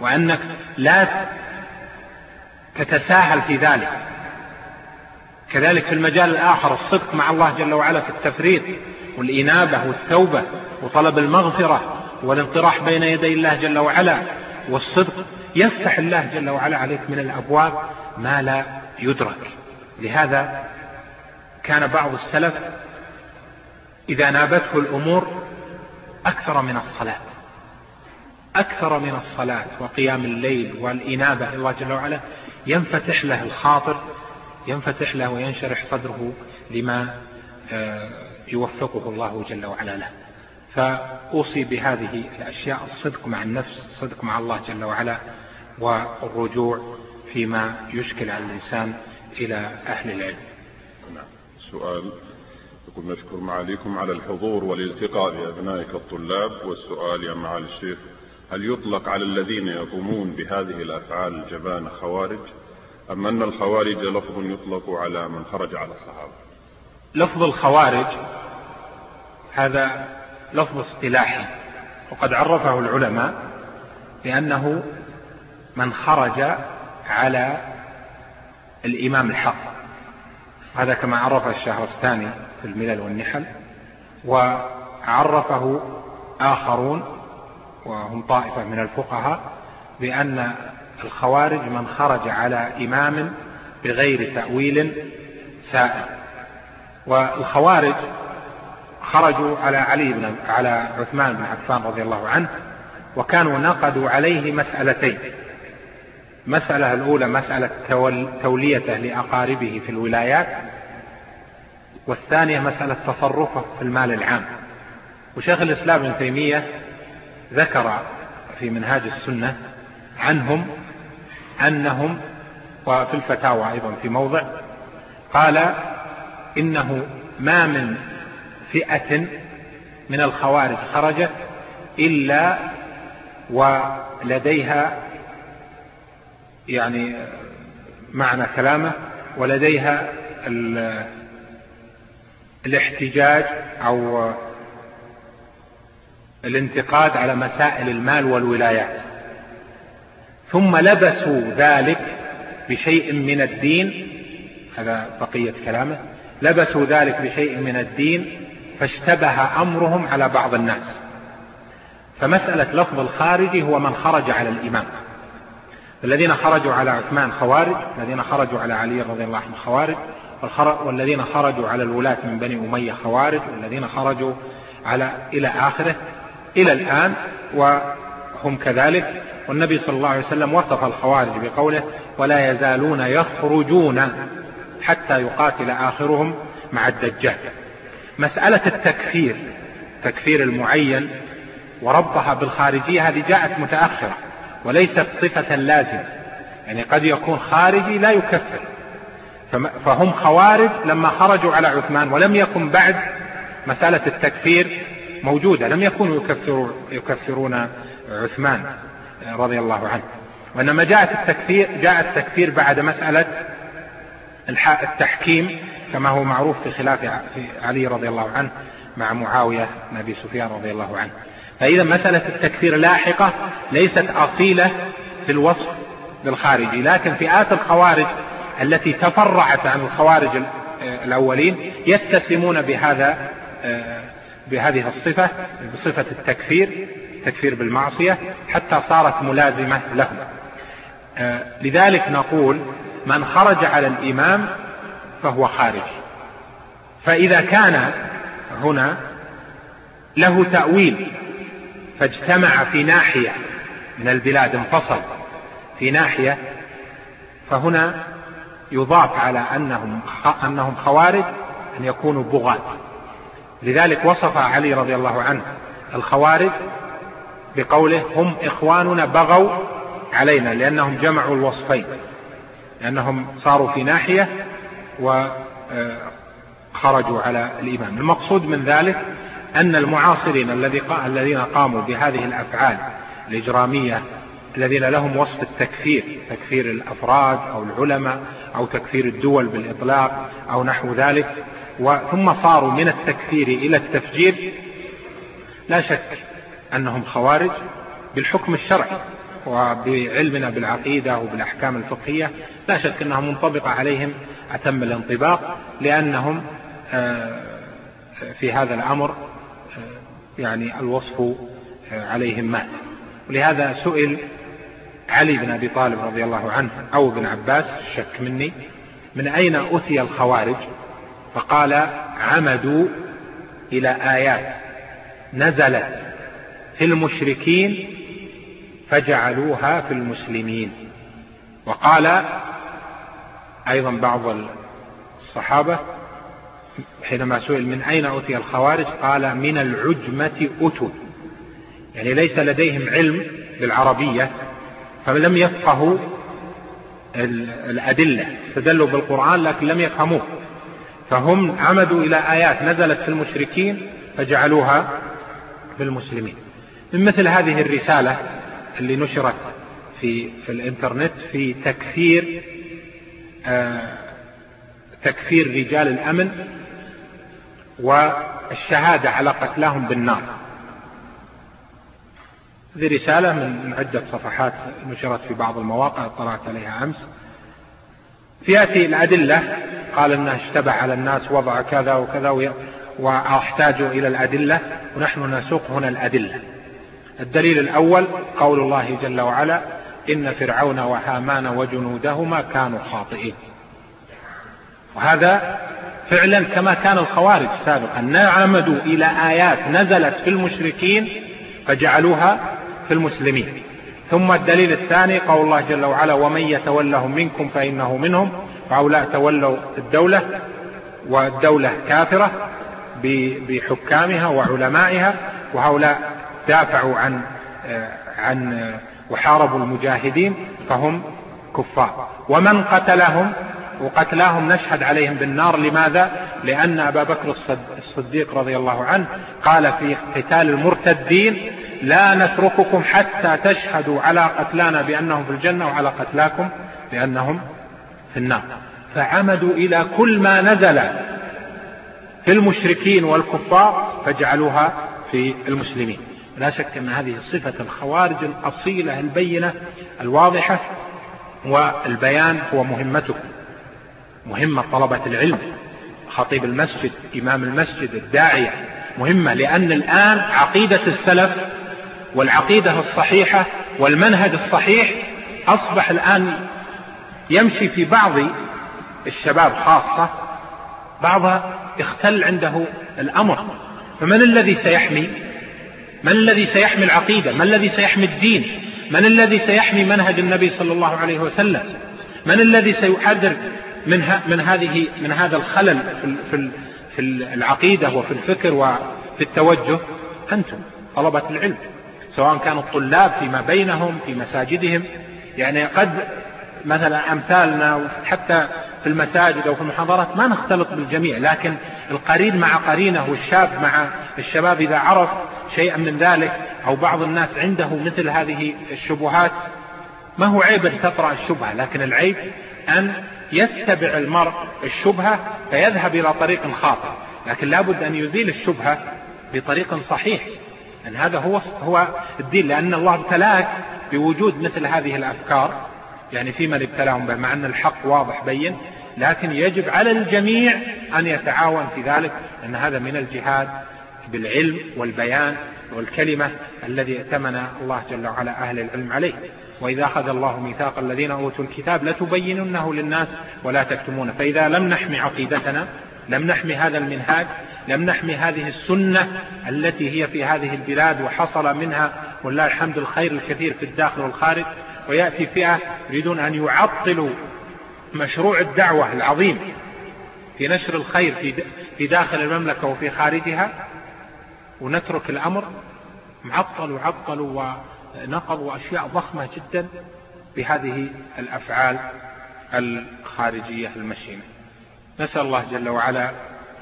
وأنك لا تتساهل في ذلك. كذلك في المجال الآخر الصدق مع الله جل وعلا في التفريط والإنابة والتوبة وطلب المغفرة والانطراح بين يدي الله جل وعلا. والصدق يفتح الله جل وعلا عليك من الأبواب ما لا يدرك. لهذا كان بعض السلف إذا نابته الأمور أكثر من الصلاة. أكثر من الصلاة وقيام الليل والإنابة الله جل وعلا. ينفتح له الخاطر ينفتح له وينشرح صدره لما آه، يوفقه الله جل وعلا له. فأوصي بهذه الأشياء الصدق مع النفس الصدق مع الله جل وعلا والرجوع. فيما يشكل على الإنسان إلى أهل العلم. نعم. سؤال. يقول نشكر معاليكم على الحضور والالتقاء بأبنائك الطلاب. والسؤال يا معالي الشيخ هل يطلق على الذين يقومون بهذه الأفعال الجبان خوارج؟ أم أن الخوارج لفظ يطلق على من خرج على الصحابة؟ لفظ الخوارج هذا لفظ اصطلاحي وقد عرفه العلماء بأنه من خرج على الإمام الحق. هذا كما عرفه الشهرستاني في الملل والنحل وعرفه آخرون وهم طائفة من الفقهاء بأن الخوارج من خرج على إمام بغير تأويل سائر. والخوارج خرجوا على علي بن على عثمان بن عفان رضي الله عنه وكانوا نقدوا عليه مسألتين. المسألة الأولى مسألة توليته لأقاربه في الولايات والثانية مسألة تصرفه في المال العام. وشيخ الإسلام ابن تيمية ذكر في منهاج السنة عنهم أنهم وفي الفتاوى أيضا في موضع قال إنه ما من فئة من الخوارج خرجت إلا ولديها يعني معنى كلامه ولديها الاحتجاج أو الانتقاد على مسائل المال والولايات. ثم لبسوا ذلك بشيء من الدين هذا بقية كلامه لبسوا ذلك بشيء من الدين فاشتبه أمرهم على بعض الناس. فمسألة لفظ الخارجي هو من خرج على الإمام. الذين خرجوا على عثمان خوارج الذين خرجوا على علي رضي الله عنه خوارج والذين خرجوا على الولاة من بني أمية خوارج والذين خرجوا على إلى آخره إلى الآن وهم كذلك. والنبي صلى الله عليه وسلم وصف الخوارج بقوله ولا يزالون يخرجون حتى يقاتل آخرهم مع الدجال. مسألة التكفير تكفير المعين وربطها بالخارجية هذه جاءت متأخرة. وليست صفة لازمة. يعني قد يكون خارجي لا يكفر. فهم خوارج لما خرجوا على عثمان ولم يكن بعد مسألة التكفير موجودة. لم يكونوا يكفرون, عثمان رضي الله عنه. وإنما جاءت التكفير جاء التكفير بعد مسألة التحكيم كما هو معروف في خلاف علي رضي الله عنه مع معاوية بن أبي سفيان رضي الله عنه. فإذا مسألة التكفير لاحقة ليست أصيلة في الوصف بالخارجي لكن فئات الخوارج التي تفرعت عن الخوارج الأولين يتسمون بهذا بهذه الصفة بصفة التكفير التكفير بالمعصية حتى صارت ملازمة لهم. لذلك نقول من خرج على الإمام فهو خارج. فإذا كان هنا له تأويل فاجتمع في ناحية من البلاد انفصل في ناحية فهنا يضاف على أنهم, أنهم خوارج أن يكونوا بغاة. لذلك وصف علي رضي الله عنه الخوارج بقوله هم إخواننا بغوا علينا لأنهم جمعوا الوصفين لأنهم صاروا في ناحية خرجوا على الإمام المقصود من ذلك أن المعاصرين الذين قاموا بهذه الأفعال الإجرامية الذين لهم وصف التكفير تكفير الأفراد أو العلماء أو تكفير الدول بالإطلاق أو نحو ذلك ثم صاروا من التكفير إلى التفجير لا شك أنهم خوارج بالحكم الشرعي وبعلمنا بالعقيدة وبالأحكام الفقهية لا شك أنها منطبقة عليهم أتم الانطباق لأنهم آه، في هذا الأمر يعني الوصف آه، عليهم مات. ولهذا سئل علي بن أبي طالب رضي الله عنه أو ابن عباس شك مني من أين أتي الخوارج؟ فقال عمدوا إلى آيات نزلت في المشركين فجعلوها في المسلمين. وقال أيضا بعض الصحابة حينما سئل من أين أتي الخوارج قال من العجمة أتوا. يعني ليس لديهم علم بالعربية فلم يفقهوا الأدلة استدلوا بالقرآن لكن لم يفهموه. فهم عمدوا إلى آيات نزلت في المشركين فجعلوها في المسلمين من مثل هذه الرسالة اللي نشرت في في الإنترنت في تكفير آه تكفير رجال الأمن والشهادة على قتلاهم بالنار. هذه رسالة من عدة صفحات نشرت في بعض المواقع اطلعت عليها أمس. فيأتي الأدلة قال أنه اشتبه على الناس وضع كذا وكذا واحتاجوا إلى الأدلة. ونحن نسوق هنا الأدلة. الدليل الأول قول الله جل وعلا إن فرعون وهامان وجنودهما كانوا خاطئين. وهذا فعلا كما كان الخوارج سابقا. عمدوا إلى آيات نزلت في المشركين فجعلوها في المسلمين. ثم الدليل الثاني قول الله جل وعلا ومن يتولهم منكم فإنه منهم فهؤلاء تولوا الدولة والدولة كافرة بحكامها وعلمائها وهؤلاء دافعوا عن عن وحاربوا المجاهدين فهم كفار. ومن قتلهم وقتلاهم نشهد عليهم بالنار. لماذا؟ لأن أبا بكر الصديق رضي الله عنه قال في قتال المرتدين لا نترككم حتى تشهدوا على قتلانا بأنهم في الجنة وعلى قتلاكم بأنهم في النار. فعمدوا إلى كل ما نزل في المشركين والكفار فجعلوها في المسلمين. لا شك أن هذه صفة الخوارج الأصيلة البينة الواضحة والبيان هو مهمتكم. مهمة طلبة العلم خطيب المسجد إمام المسجد الداعية. مهمة لأن الآن عقيدة السلف والعقيدة الصحيحة والمنهج الصحيح أصبح الآن يمشي في بعض الشباب خاصة بعضها اختل عنده الأمر. فمن الذي سيحمي؟ من الذي سيحمي العقيدة؟ من الذي سيحمي الدين؟ من الذي سيحمي منهج النبي صلى الله عليه وسلم؟ من الذي سيحذر من, من هذه من هذا الخلل في, في, في العقيدة وفي الفكر وفي التوجه أنتم طلبة العلم سواء كانوا الطلاب فيما بينهم في مساجدهم. يعني قد مثلا أمثالنا حتى في المساجد أو في المحاضرات ما نختلط بالجميع لكن القرين مع قرينه والشاب مع الشباب إذا عرف شيئا من ذلك أو بعض الناس عنده مثل هذه الشبهات ما هو عيب أن تطرأ الشبهة لكن العيب أن يتبع المرء الشبهة فيذهب إلى طريق خاطئ. لكن لابد أن يزيل الشبهة بطريق صحيح. أن هذا هو هو الدين. لأن الله ابتلاك بوجود مثل هذه الأفكار. يعني في من ابتلاهم به مع أن الحق واضح بين. لكن يجب على الجميع أن يتعاون في ذلك. أن هذا من الجهاد بالعلم والبيان. والكلمة الذي ائتمن الله جل وعلا أهل العلم عليه. وإذا أخذ الله ميثاق الذين أوتوا الكتاب لتبيننه للناس ولا تكتمونه فإذا لم نحمي عقيدتنا لم نحمي هذا المنهاج لم نحمي هذه السنة التي هي في هذه البلاد وحصل منها ولله الحمد الخير الكثير في الداخل والخارج ويأتي فئة يريدون أن يعطلوا مشروع الدعوة العظيم في نشر الخير في داخل المملكة وفي خارجها ونترك الأمر. معطل وعطل ونقضوا أشياء ضخمة جدا بهذه الأفعال الخارجية المشينة. نسأل الله جل وعلا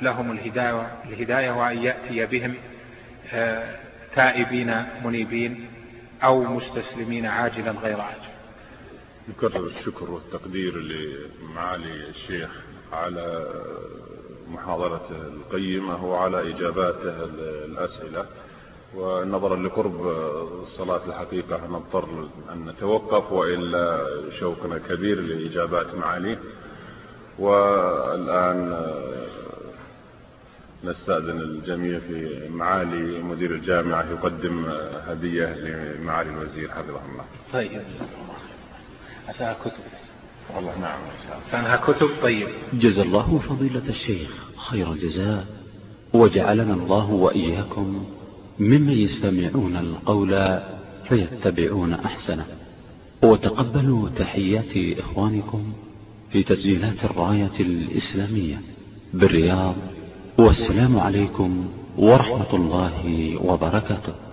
لهم الهداية, الهداية وأن يأتي بهم آه، تائبين منيبين أو مستسلمين عاجلا غير عاجل. نكرر الشكر والتقدير لمعالي الشيخ على محاضرته القيمة وعلى إجاباته الأسئلة ونظرا لقرب الصلاة الحقيقة نضطر أن نتوقف وإلا شوقنا كبير لإجابات معاليه والآن نستأذن الجميع في معالي مدير الجامعة يقدم هدية لمعالي الوزير حفظه الله. طيب. عشان كتب والله نعم عشانها كتب طيب. جزا الله فضيلة الشيخ خير الجزاء. وجعلنا الله وإياكم ممن يستمعون القول فيتبعون أحسنه. وتقبلوا تحيات إخوانكم في تسجيلات الراية الإسلامية بالرياض. والسلام عليكم ورحمة الله وبركاته.